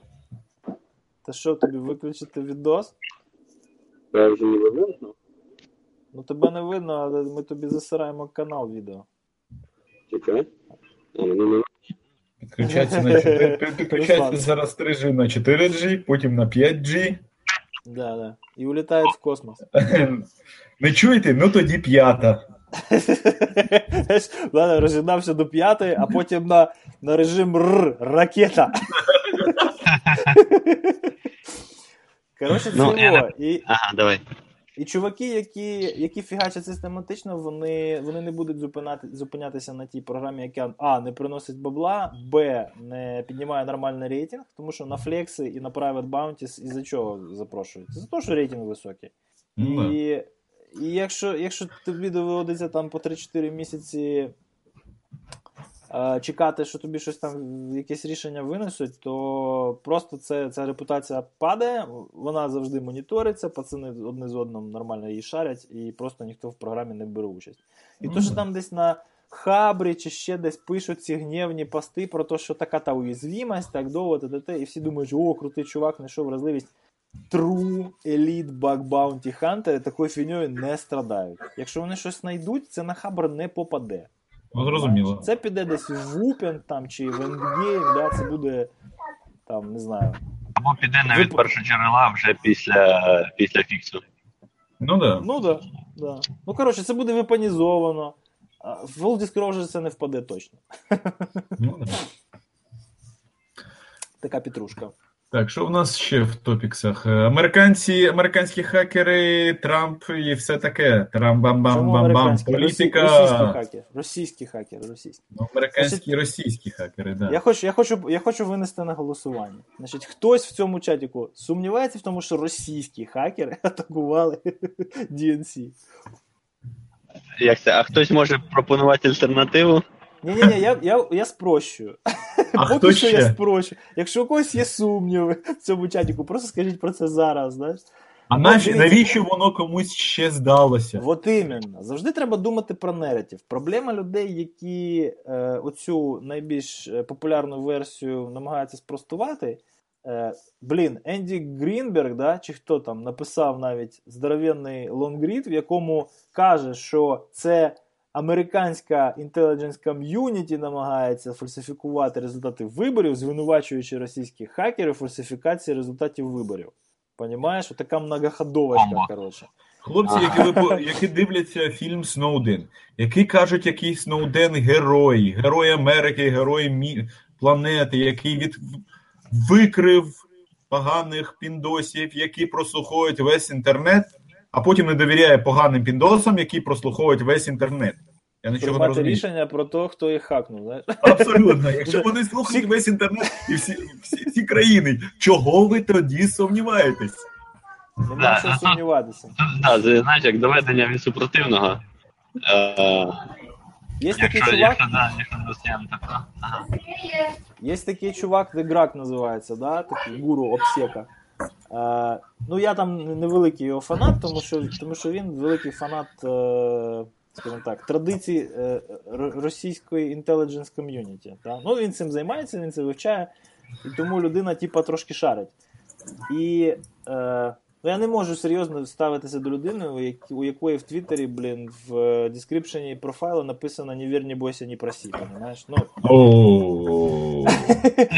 Та що, тобі виключити відос? Я вже не вимкнув. Ну тебе не видно, але ми тобі засираємо канал відео. Чекай. Ну, ну, Підключається на 4, підключається зараз 3G на 4G, потім на 5G. Да, да. І улітають в космос. <laughs> Не чуєте? Ну тоді п'ята. <laughs> Ладно, розігнався до п'ятої, а потім на, на режим р ракета. <laughs> Коротше, цього. Ну, я. І, Ага, давай. І чуваки, які, які фігачать систематично, вони, вони не будуть зупинати, зупинятися на тій програмі, яка А, не приносить бабла, Б, не піднімає нормальний рейтинг, тому що на флекси і на Private Bounties із-за чого запрошують? За те, що рейтинг високий. Да. І, і якщо, якщо тобі доводиться там по 3-4 місяці чекати, що тобі щось там, якесь рішення винесуть, то просто це, ця репутація падає, вона завжди моніториться, пацани одне з одним нормально її шарять, і просто ніхто в програмі не бере участь. І то, що там десь на хабрі чи ще десь пишуть ці гнівні пости про те, що така та уязвімость, так довго, та, та, та, і всі думають, о, крутий чувак, знайшов вразливість. True Elite Bug Bounty Hunter такою фігньою не страдають. Якщо вони щось знайдуть, це на хабр не попаде. Ну, зрозуміло. Це піде десь в Wupend там чи в Endgame, да, це буде там, не знаю. Або піде навіть Ви- першоджерела вже після, після фіксу. Ну да. Ну да, да. Ну коротше, це буде вепанізовано. В World Disclosure це не впаде точно. Ну, да. Така петрушка. Так, що в нас ще в топіксах? Американці, американські хакери, Трамп і все таке. Чому Трам-бам-бам-бам-бам. Політика. Росі- Російські хакери. Російські хакери, російські. Ну, американські і російські хакери, да. Я хочу, я, хочу, я хочу винести на голосування. Значить, хтось в цьому чатіку сумнівається в тому, що російські хакери <laughs> атакували <laughs> DNC. Як це? А хтось може пропонувати альтернативу? Ні-ні-ні, я, я, я спрощую. А Поки хто що я ще? спрощую. Якщо у когось є сумніви в цьому чатіку, просто скажіть про це зараз, знаєш. А навіщо, навіщо воно комусь ще здалося? От іменно. Завжди треба думати про наратив. Проблема людей, які е, оцю найбільш е, популярну версію намагаються спростувати. Е, блін, Енді Грінберг, да, чи хто там написав навіть здоровенний лонгрід, в якому каже, що це американська intelligence community намагається фальсифікувати результати виборів, звинувачуючи російських хакерів фальсифікації результатів виборів. Понімаєш? Така многоходовочка, коротше. Хлопці, які, ви, які дивляться фільм Сноуден, які кажуть, який Сноуден герой, герой Америки, герой мі... планети, який від... викрив поганих піндосів, які прослуховують весь інтернет, а потім не довіряє поганим піндосам, які прослуховують весь інтернет. Я нічого не розумію. рішення про те, хто їх хакнув. Знаєш? Абсолютно. Якщо вони слухають весь інтернет і всі, всі, всі країни, чого ви тоді сумніваєтесь? Нема Да, що сумніватися. Так, знаєш, як доведення від супротивного. Е, Є такий чувак, якщо, да, якщо достаємо тако. Ага. є такий чувак, The Грак називається, да? такий гуру обсека. Е, ну, я там невеликий його фанат, тому що, тому що він великий фанат, е, скажімо так, традицій е, російської community. Да? Ну, він цим займається, він це вивчає, і тому людина, типа, трошки шарить. І е, ну, я не можу серйозно ставитися до людини, у, як, у якої в Твіттері, блін, в дескрипшені профайлу написано «Не вір, не бойся, не проси», понимаєш? Ну,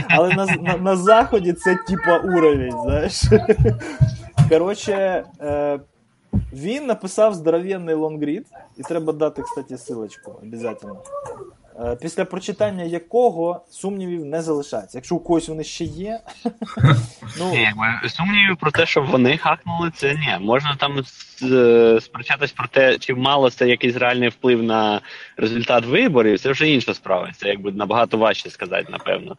але на, на, на заході це типа уровень, знаєш. Коротше, е, він написав здоровенний лонгрід, і треба дати, кстати, силочку, обов'язково. е, після прочитання якого сумнівів не залишається. Якщо у когось вони ще є, <laughs> ну, Ні, сумнівів про те, що вони хакнули, це ні. Можна там е, сперечатись про те, чи мало це якийсь реальний вплив на результат виборів, це вже інша справа. Це якби набагато важче сказати, напевно.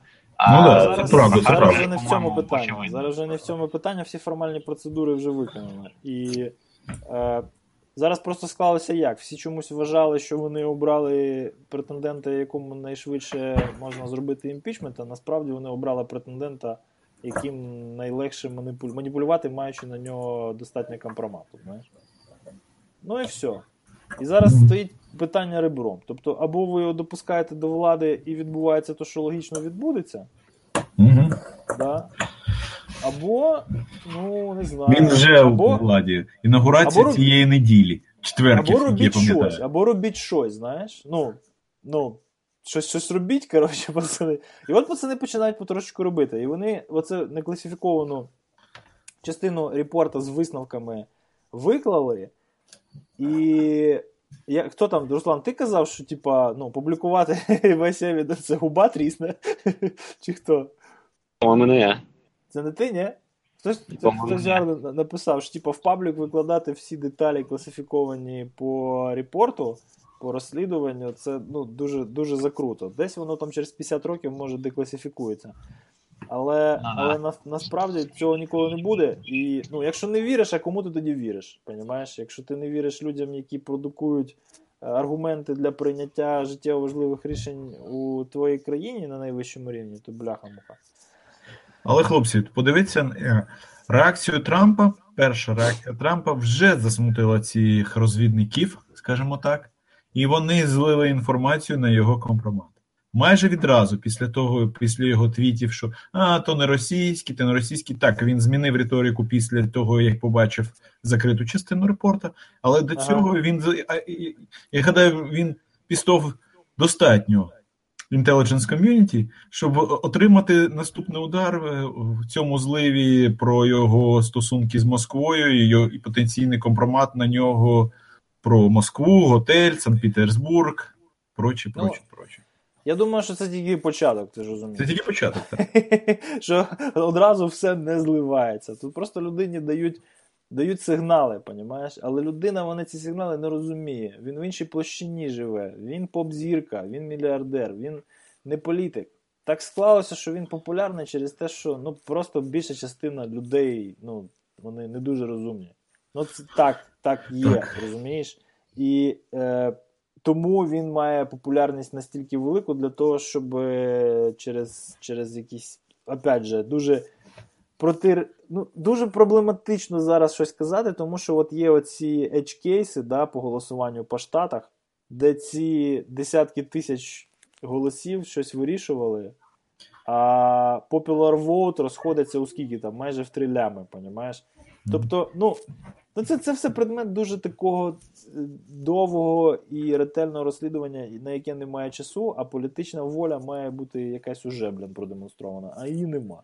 Ну да, зараз, це правда, це зараз правда. вже не в цьому питанні. Зараз вже не в цьому питанні, всі формальні процедури вже виконані. І зараз просто склалося як? Всі чомусь вважали, що вони обрали претендента, якому найшвидше можна зробити імпічмент, а насправді вони обрали претендента, яким найлегше маніпулю- маніпулювати, маючи на нього достатньо компромату. Знаєш? Ну і все. І зараз стоїть питання ребром. Тобто, або ви його допускаєте до влади і відбувається те, що логічно відбудеться, Угу. да? Або, ну, не знаю. Він вже або, у владі. Інаугурація або цієї неділі. Четвер, або як я робіть щось, або робіть щось, знаєш. Ну, ну, щось, щось робіть, коротше, <laughs> пацани. І от пацани починають потрошечку робити. І вони оце некласифіковану частину репорта з висновками виклали. І я, хто там, Руслан, ти казав, що типа, ну, публікувати <laughs> весь evidence це губа трісне? <laughs> Чи хто? По-моєму, не я. Це не ти, ні? Хтось, хтось ні. написав, що типа, в public викладати всі деталі класифіковані по репорту, по розслідуванню, це ну, дуже, дуже закруто. Десь воно там через 50 років може декласифікується. Але, Ага. але на, насправді цього ніколи не буде. І ну, якщо не віриш, а кому ти тоді віриш? Понімаєш? Якщо ти не віриш людям, які продукують е, аргументи для прийняття життєво важливих рішень у твоїй країні на найвищому рівні, то бляха-муха. Але, хлопці, подивіться е, реакцію Трампа. Перша реакція Трампа вже засмутила цих розвідників, скажімо так, і вони злили інформацію на його компромат. Майже відразу після того, після його твітів, що а, то не російські, то не російські. Так, він змінив риторику після того, як побачив закриту частину репорта. Але до Ага. цього він я гадаю, він пістов достатньо intelligence community, щоб отримати наступний удар е, в цьому зливі про його стосунки з Москвою і, його, і потенційний компромат на нього про Москву, готель, Санкт-Петербург, прочі, Ну, прочі, прочі. Я думаю, що це тільки початок, ти ж розумієш. Це тільки початок. Так? <laughs> що одразу все не зливається. Тут просто людині дають, дають сигнали, понімаєш? Але людина вона ці сигнали не розуміє. Він в іншій площині живе, він поп-зірка, він мільярдер, він не політик. Так склалося, що він популярний через те, що ну просто більша частина людей ну, вони не дуже розумні. Ну, це так, так є, розумієш? І е, тому він має популярність настільки велику для того, щоб е, через, через якісь, опять же, дуже проти, ну, дуже проблематично зараз щось казати, тому що от є оці edge кейси да, по голосуванню по штатах, де ці десятки тисяч голосів щось вирішували, а popular vote розходиться у скільки там, майже в три лями, понімаєш? Тобто, ну, ну це, це все предмет дуже такого е, довгого і ретельного розслідування, на яке немає часу, а політична воля має бути якась уже, блін, продемонстрована, а її немає.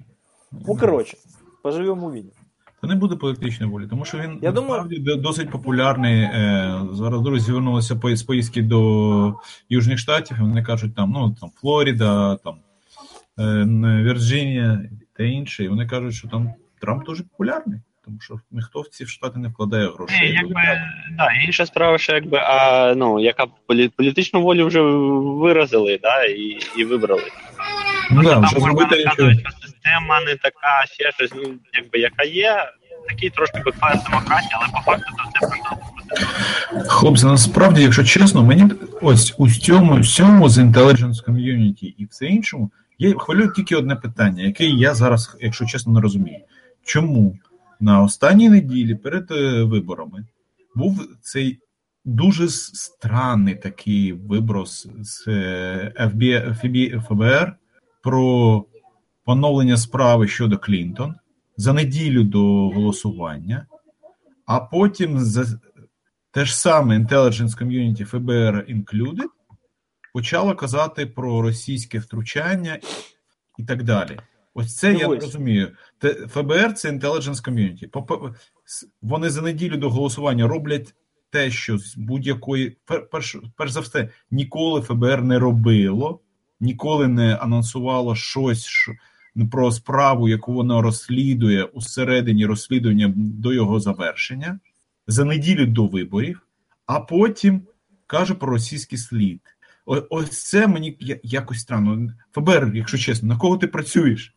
Ну, коротше, поживемо у. Та не буде політичної волі, тому що він Я думаю- насправді до- досить популярний. Е, зараз друзі звернулися по- з поїздки до Южних Штатів, і вони кажуть, там, ну, там Флоріда, там е, Вірджинія та інші. І вони кажуть, що там Трамп дуже популярний, тому що ніхто в ці штати не вкладає грошей. Ні, якби, да, інша справа, що якби, а, ну, яка політичну волю вже виразили, да, і, і вибрали. Ну, да, Там вже зробити нічого. Система не така, ще щось, ну, якби, яка є, такий трошки бекфайр демократії, але по факту це все просто Хлопці, насправді, якщо чесно, мені ось у цьому всьому з intelligence community і все іншому, я хвилюю тільки одне питання, яке я зараз, якщо чесно, не розумію. Чому на останній неділі перед е, виборами був цей дуже странний такий виброс з е, ФБР про поновлення справи щодо Клінтон за неділю до голосування, а потім за те ж саме Intelligence Community ФБР Included почало казати про російське втручання і так далі. Ось це я не розумію. ФБР це Intelligence Community. Вони за неділю до голосування роблять те, що з будь-якої пер- перш, перш за все, ніколи ФБР не робило, ніколи не анонсувало щось що, про справу, яку воно розслідує у середині розслідування до його завершення за неділю до виборів, а потім каже про російський слід. О- Ось це мені якось странно. ФБР, якщо чесно, на кого ти працюєш?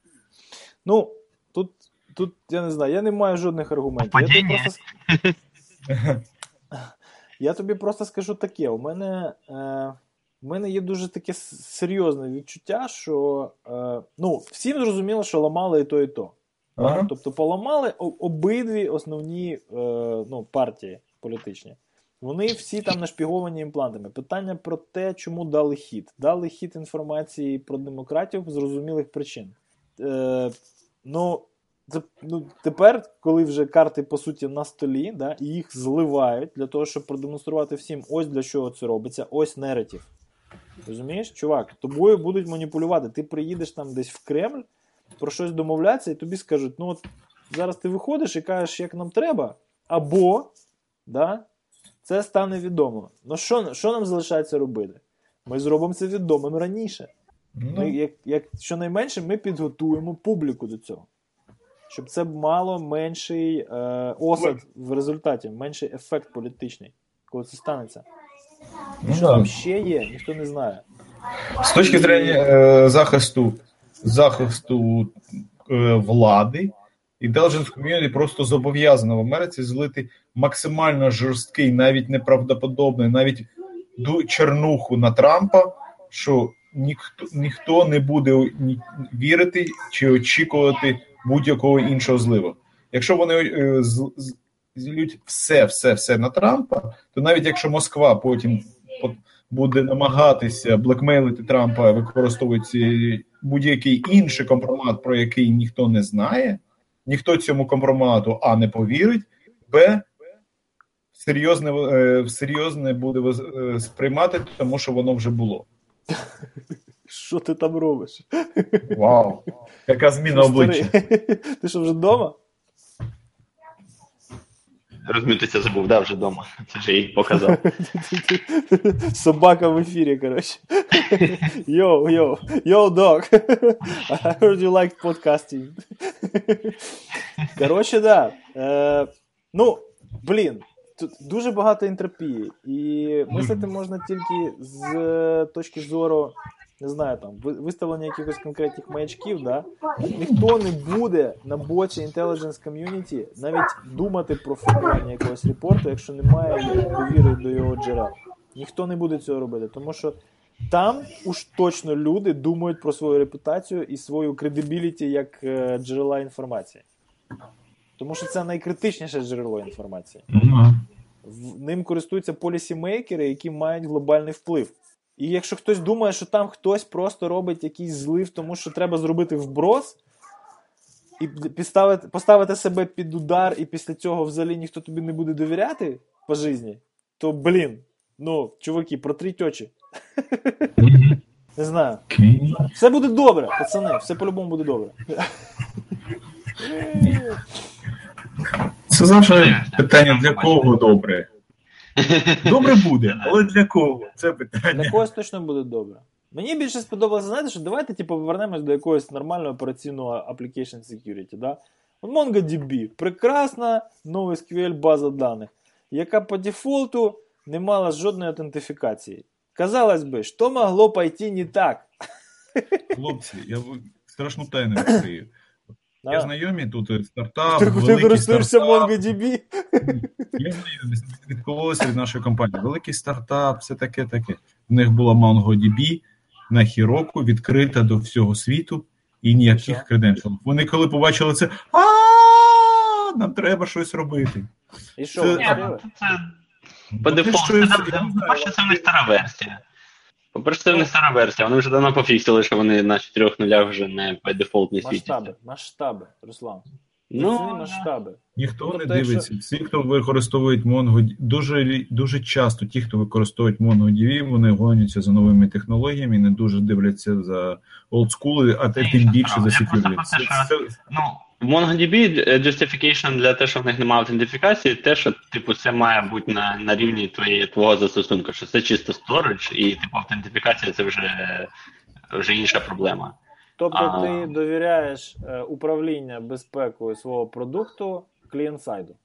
Ну, тут, тут я не знаю, я не маю жодних аргументів. Я тобі, просто... <laughs> я тобі просто скажу таке: у мене, е, у мене є дуже таке серйозне відчуття, що е, ну, всім зрозуміло, що ламали і то, і то. Ага. Тобто поламали обидві основні е, ну, партії політичні. Вони всі там нашпіговані імплантами. Питання про те, чому дали хід. Дали хід інформації про демократів з зрозумілих причин. Е, ну, це, ну, тепер, коли вже карти по суті на столі, да, і їх зливають для того, щоб продемонструвати всім, ось для чого це робиться, ось неретів. Розумієш, чувак, тобою будуть маніпулювати. Ти приїдеш там десь в Кремль, про щось домовлятися, і тобі скажуть: ну от зараз ти виходиш і кажеш, як нам треба, або да, це стане відомо. Ну що, що нам залишається робити? Ми зробимо це відомим раніше. Ми, Ну, як, як щонайменше, ми підготуємо публіку до цього. Щоб це мало менший е, осад в результаті, менший ефект політичний, коли це станеться. Ну, Що там ще є, ніхто не знає. З точки зрення е, захисту, захисту е, влади, Intelligence Community просто зобов'язана в Америці злити максимально жорсткий, навіть неправдоподобний, навіть чернуху на Трампа, що ніхто, ніхто не буде вірити чи очікувати будь-якого іншого зливу. Якщо вони е, з- з- зілють все, все, все на Трампа, то навіть якщо Москва потім буде намагатися блекмейлити Трампа, використовуючи будь-який інший компромат, про який ніхто не знає, ніхто цьому компромату А не повірить, Б серйозне, е, серйозне буде е, сприймати, тому що воно вже було. Що ти там робиш? Вау! Яка зміна обличчя. Ти що вже вдома? Розмітися забув, да, вже вдома. Це ж їй показав. <laughs> Собака в ефірі, коротше. <laughs> Йоу, йоу, йоу, dog. <laughs> I heard you like podcasting. Коротше, да. Е, ну, блін, тут дуже багато ентропії. І мислити можна тільки з е, точки зору, не знаю, там, виставлення якихось конкретних маячків, да? Ніхто не буде на боці intelligence community навіть думати про формування якогось репорту, якщо немає довіри до його джерел. Ніхто не буде цього робити, тому що там уж точно люди думають про свою репутацію і свою кредибіліті як е, джерела інформації. Тому що це найкритичніше джерело інформації. Ну, Ним користуються полісімейкери, які мають глобальний вплив. І якщо хтось думає, що там хтось просто робить якийсь злив, тому що треба зробити вброс, і підставити, поставити себе під удар, і після цього взагалі ніхто тобі не буде довіряти по житті, то блін, ну, чуваки, протріть очі. Не знаю. Все буде добре, пацани, все по-любому буде добре. Це завжди питання для кого добре. <laughs> Добре буде, але для кого? Це Для когось точно буде добре. Мені більше сподобалося, знаєте, що давайте типу, повернемось до якогось нормального операційного application security. Да? MongoDB прекрасна NoSQL база даних, яка по дефолту не мала жодної аутентифікації. Казалось би, що могло пойти не так? Хлопці, я страшну тайну відкрию. Да? Я знайомі тут стартап, Ти, ти користуєшся. MongoDB? Я знайомий, відкололося від нашої компанії. Великий стартап, все таке таке. В них була MongoDB на Хіроку, відкрита до всього світу і ніяких креденшалів. Вони коли побачили це, а нам треба щось робити. І що, Це- по дефолту. це в них стара версія. По-перше, це них стара версія. Вони вже давно пофіксили, що вони на чотирьох нулях вже не по дефолт не світяться. Масштаби, масштаби, Руслан. Ну, Ну, масштаби. Ніхто Ну, не тобто, якщо- дивиться. Всі, хто використовують MongoDB, дуже, дуже часто ті, хто використовують MongoDB, вони гоняться за новими технологіями, не дуже дивляться за олдскули, а те тим більше за це, Ну, в MongoDB е, justification для те, що в них немає аутентифікації, те, що типу це має бути на, на рівні твоєї твого застосунку, що це чисто storage, і типу автентифікація це вже, вже інша проблема. Тобто А. ти довіряєш е, управління безпекою свого продукту клієнт-сайду.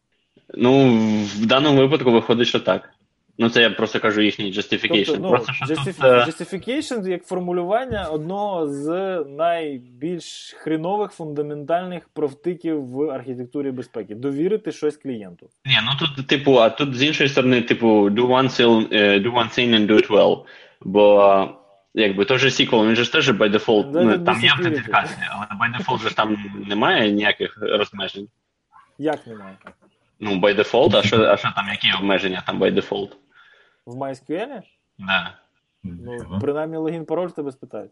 Ну, в даному випадку виходить, що так. Ну, це я просто кажу їхній justification. Тобто, ну, просто що justif- тут, е, justification як формулювання одного з найбільш хренових фундаментальних провтиків в архітектурі безпеки. Довірити щось клієнту. Ні, ну тут, типу, а тут з іншої сторони, типу, do one, thing, е, do one thing and do it well. Бо якби той же SQL, він же теж by default, Да, ну, там є автентифікація, але by default же там немає ніяких розмежень. Як немає? Ну, by default, а що, а що там, які обмеження там by default? В MySQL? Да. Ну, принаймні логін пароль в тебе спитають.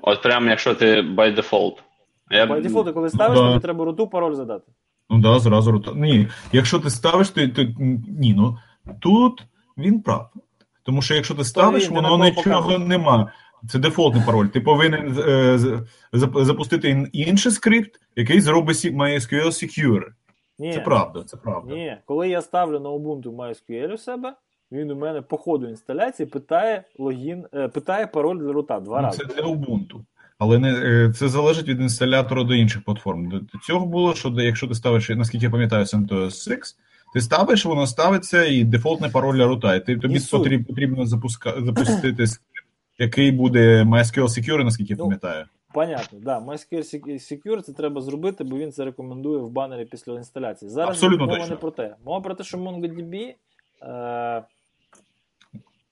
От прямо якщо ти by default. Я... By default, коли ставиш, да. тобі треба руту пароль задати. Ну да, зразу рута. Ні, якщо ти ставиш, то, то ні, ну тут він прав. Тому що якщо ти ставиш, він, воно нічого нема. Це дефолтний пароль. Ти повинен е, запустити інший скрипт, який зробить MySQL secure. Ні, Це правда, це правда. ні. Коли я ставлю на Ubuntu MySQL у себе, він у мене по ходу інсталяції питає логін, е, питає пароль для рута два Ну, рази. це для Ubuntu. Але не, е, це залежить від інсталятора до інших платформ. До цього було, що якщо ти ставиш, наскільки я пам'ятаю, CentOS 6, ти ставиш, воно ставиться і дефолтний пароль для рута. І ти, тобі І потрібно, потрібно запуска, запустити скрипт, який буде MySQL Secure, наскільки я Ну, пам'ятаю. Понятно, да. MySQL Secure це треба зробити, бо він це рекомендує в банері після інсталяції. Зараз Абсолютно мова точно. не про те. Мова про те, що MongoDB. Е...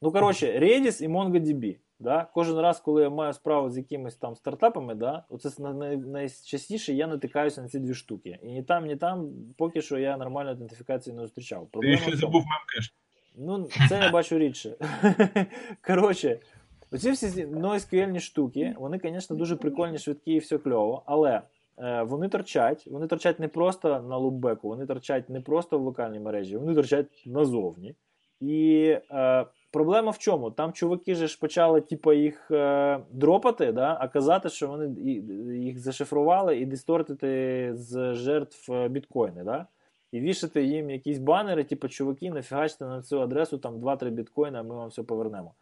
Ну, коротше, Redis і MongoDB. Да? Кожен раз, коли я маю справу з якимись там стартапами, да, оце най- най- найчастіше я натикаюся на ці дві штуки. І ні там, ні там, поки що я нормальної автентифікації не зустрічав. Ти Проблема ще в забув Memcache. Ну, це я бачу рідше. <laughs> Коротше, оці всі NoSQL штуки, вони, звісно, дуже прикольні, швидкі і все кльово, але е, вони торчать, вони торчать не просто на loopback у, вони торчать не просто в локальній мережі, вони торчать назовні. І е, проблема в чому? Там чуваки же ж почали типу, їх е, drop ати, да, а казати, що вони їх зашифрували і дистортити з жертв е, біткоїни. Да? і вішати їм якісь банери, типу, чуваки, нафігачте на цю адресу там 2-3 біткоїна, ми вам все повернемо.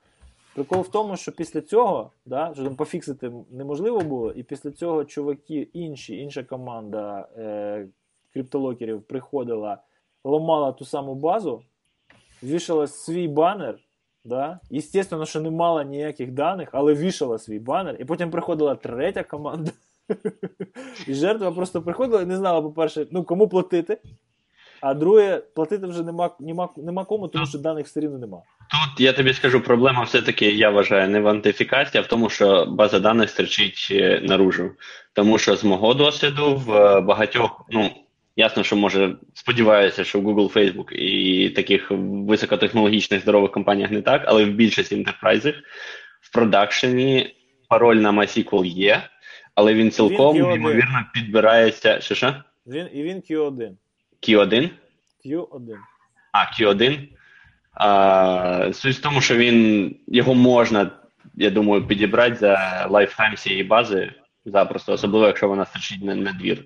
Прикол в тому, що після цього, да, що там пофіксити неможливо було, і після цього чуваки, інші, інша команда е, криптолокерів приходила, ламала ту саму базу, вішала свій банер. Да? Естественно, що не мала ніяких даних, але вішала свій банер, і потім приходила третя команда. І жертва просто приходила і не знала, по-перше, ну кому платити. А друге, платити вже нема, нема, нема кому, тому що даних все рівно нема. Тут я тобі скажу, проблема все-таки, я вважаю, не в антифікації, а в тому, що база даних стерчить е, наружу. Тому що з мого досвіду в е, багатьох, ну ясно, що може сподіваюся, що в Google, Facebook і таких високотехнологічних здорових компаніях не так, але в більшості інтерпрайзах в продакшені пароль на MySQL є, але він цілком Q1. ймовірно підбирається. Що що? Він, і він Q1. Q1? Q1. А, Q1. А, суть в тому, що він його можна, я думаю, підібрати за лайфтайм цієї бази запросто, особливо, якщо вона стерчить на, на двір.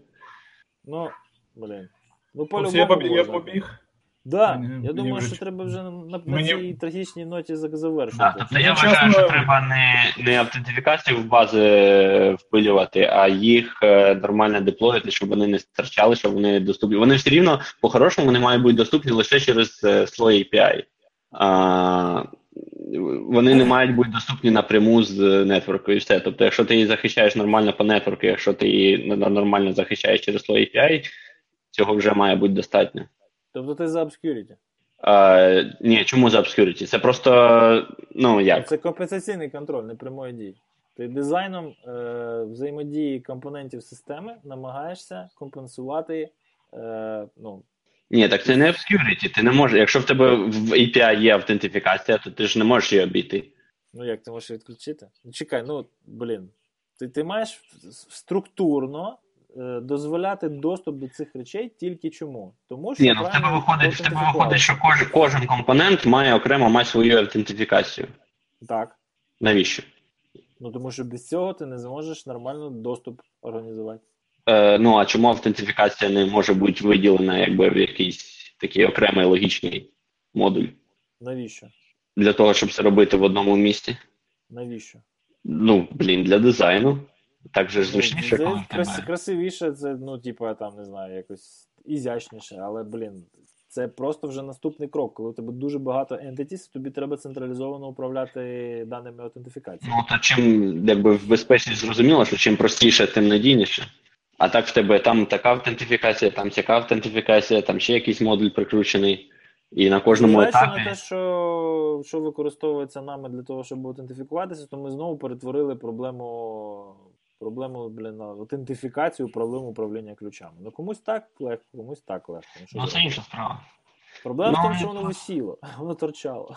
Ну, блін. Ну, Хлопці, Я побіг. Я побіг. Да, Мені- я думаю, вже- що треба вже на, на Мені- цій трагічній ноті завершити. Да, тобто я Ну, вважаю, чесно- що треба не, не автентифікацію в бази впилювати, а їх е, нормально деплоїти, щоб вони не стирчали, щоб вони доступні. Вони все рівно, по-хорошому, вони мають бути доступні лише через е, слой API. А, вони не мають бути доступні напряму з нетворку і все. Тобто, якщо ти її захищаєш нормально по нетворку, якщо ти її нормально захищаєш через слой API, цього вже має бути достатньо. Тобто ти за. А, ні, чому за obscurity? Це просто, ну як? Це компенсаційний контроль непрямої дії. Ти дизайном е, взаємодії компонентів системи намагаєшся компенсувати. Е, ну, Ні, так це не obscurity. Ти не можеш. Якщо в тебе в API є автентифікація, то ти ж не можеш її обійти. ну як ти можеш відключити? Ну, чекай, ну блін. Ти, ти маєш структурно дозволяти доступ до цих речей тільки чому? Тому що Ні, ну в тебе виходить, в тебе виходить, що кожен, кожен компонент має окремо мати свою аутентифікацію. Так. Навіщо? Ну тому що без цього ти не зможеш нормально доступ організувати. Е, ну а чому аутентифікація не може бути виділена якби в якийсь такий окремий логічний модуль Навіщо? для того, щоб це робити в одному місці? Навіщо? Ну, блін, для дизайну. Так же зручніше, Ну, коли це крас- тебе. красивіше, це, ну, типа, там, не знаю, якось ізящніше, але, блін, це просто вже наступний крок. Коли у тебе дуже багато entities, тобі треба централізовано управляти даними аутентифікації. Ну, то чим якби в безпечність зрозуміло, що чим простіше, тим надійніше. А так в тебе там така аутентифікація, там цяка аутентифікація, там ще якийсь модуль прикручений. І на кожному Зважаючи етапі. на те, що, що використовується нами для того, щоб аутентифікуватися, то ми знову перетворили проблему, проблему блін, аутентифікацію, проблему управління ключами. Ну комусь так легко, комусь так легко. Ну, Ну, це інша справа. Проблема в Ну, тому, що воно висіло, <laughs> воно торчало.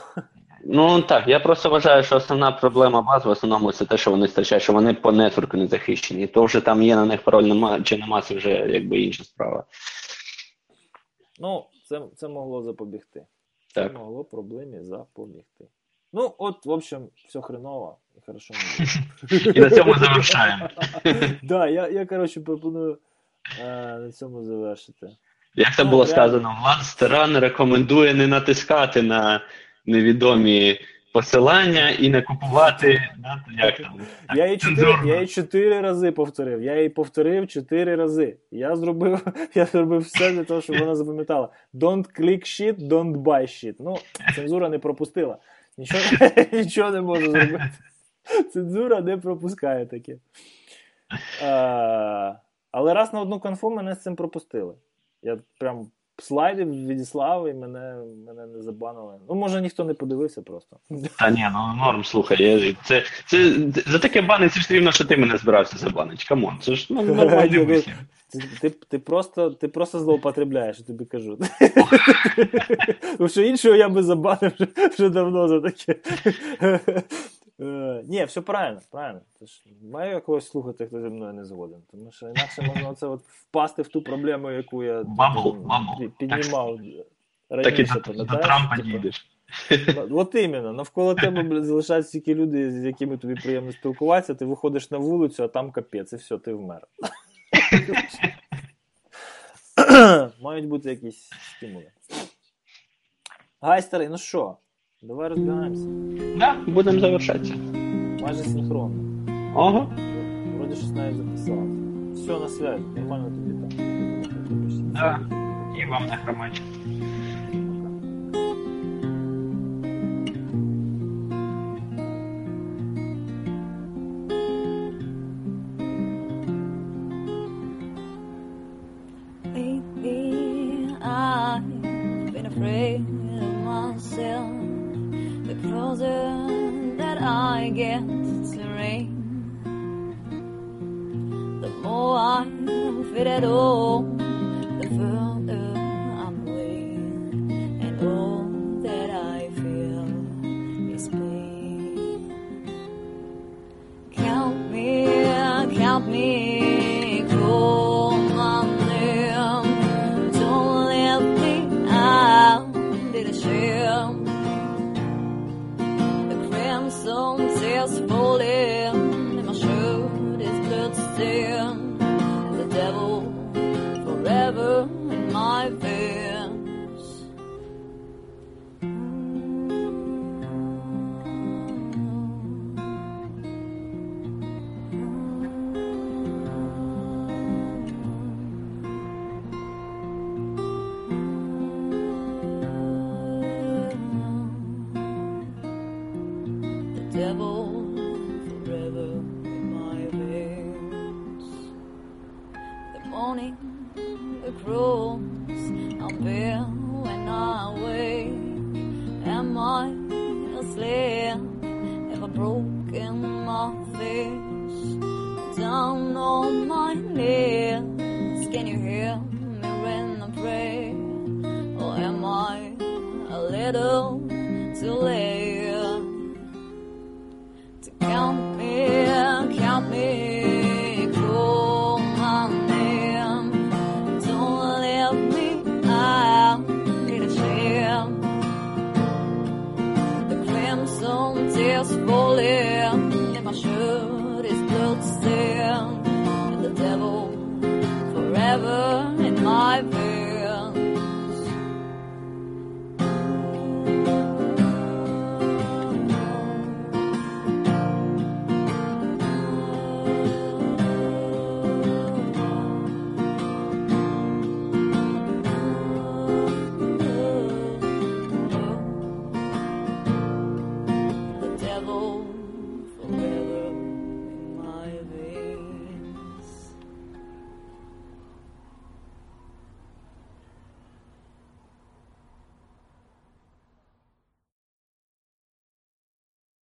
Ну так, я просто вважаю, що основна проблема баз в основному це те, що вони стачать, що вони по нетворку не захищені. І То вже там є на них пароль нема чи нема, це вже якби інша справа. Ну, це, це могло запобігти. Так. Це могло проблемі запобігти. Ну, от, в общем, все хреново і хорошо. І <laughs> на цьому завершаємо. <laughs> Да, я, я коротше, пропоную е, на цьому завершити. Як це Ну, було сказано, Влад Старан рекомендує не натискати на невідомі посилання і не купувати. Як там? Я її чотири, я її чотири рази повторив. Я її повторив чотири рази. Я зробив, <laughs> я зробив все для того, щоб вона запам'ятала. Don't click shit, don't buy shit. Ну, цензура не пропустила. Нічого, <laughs> нічого не можу зробити. Цензура не пропускає таке. А, але раз на одну конфу мене з цим пропустили. Я прям слайди відіслав і мене, мене не забанили. Ну, може, ніхто не подивився просто. Та ні, ну норм, слухай. я- Це, це, за таке бани, це ж рівно, що ти мене збирався забанити. Come on, це ж ну, нормальний вислів. Ти, ти, ти, просто, ти просто злоупотребляєш, я тобі кажу. Когось іншого я би забанив вже давно за таке. Е, Ні, все правильно, правильно. Ти ж маю якогось слухати, хто зі мною не згоден. Тому що інакше можна оце от впасти в ту проблему, яку я Bubble, м, bubble. пі- піднімав Так і раніше, до, до? Трампа Типа, дійдеш. Ну, От іменно, навколо тебе блядь, залишаються тільки люди, з якими тобі приємно спілкуватися, ти виходиш на вулицю, а там капець, і все, ти вмер. Мають бути якісь стимули. Гайстери, ну що, давай розбігаємося. Да, будемо завершатися. Майже синхронно. Ага. Вроді щось навіть записав. Все, на связі, нормально тобі там. Да. І вам на хромать. At home, the further I'm and all that I feel is pain. Count me, count me, call my name. Don't let me out. The crimson tears falling, and my shirt is blood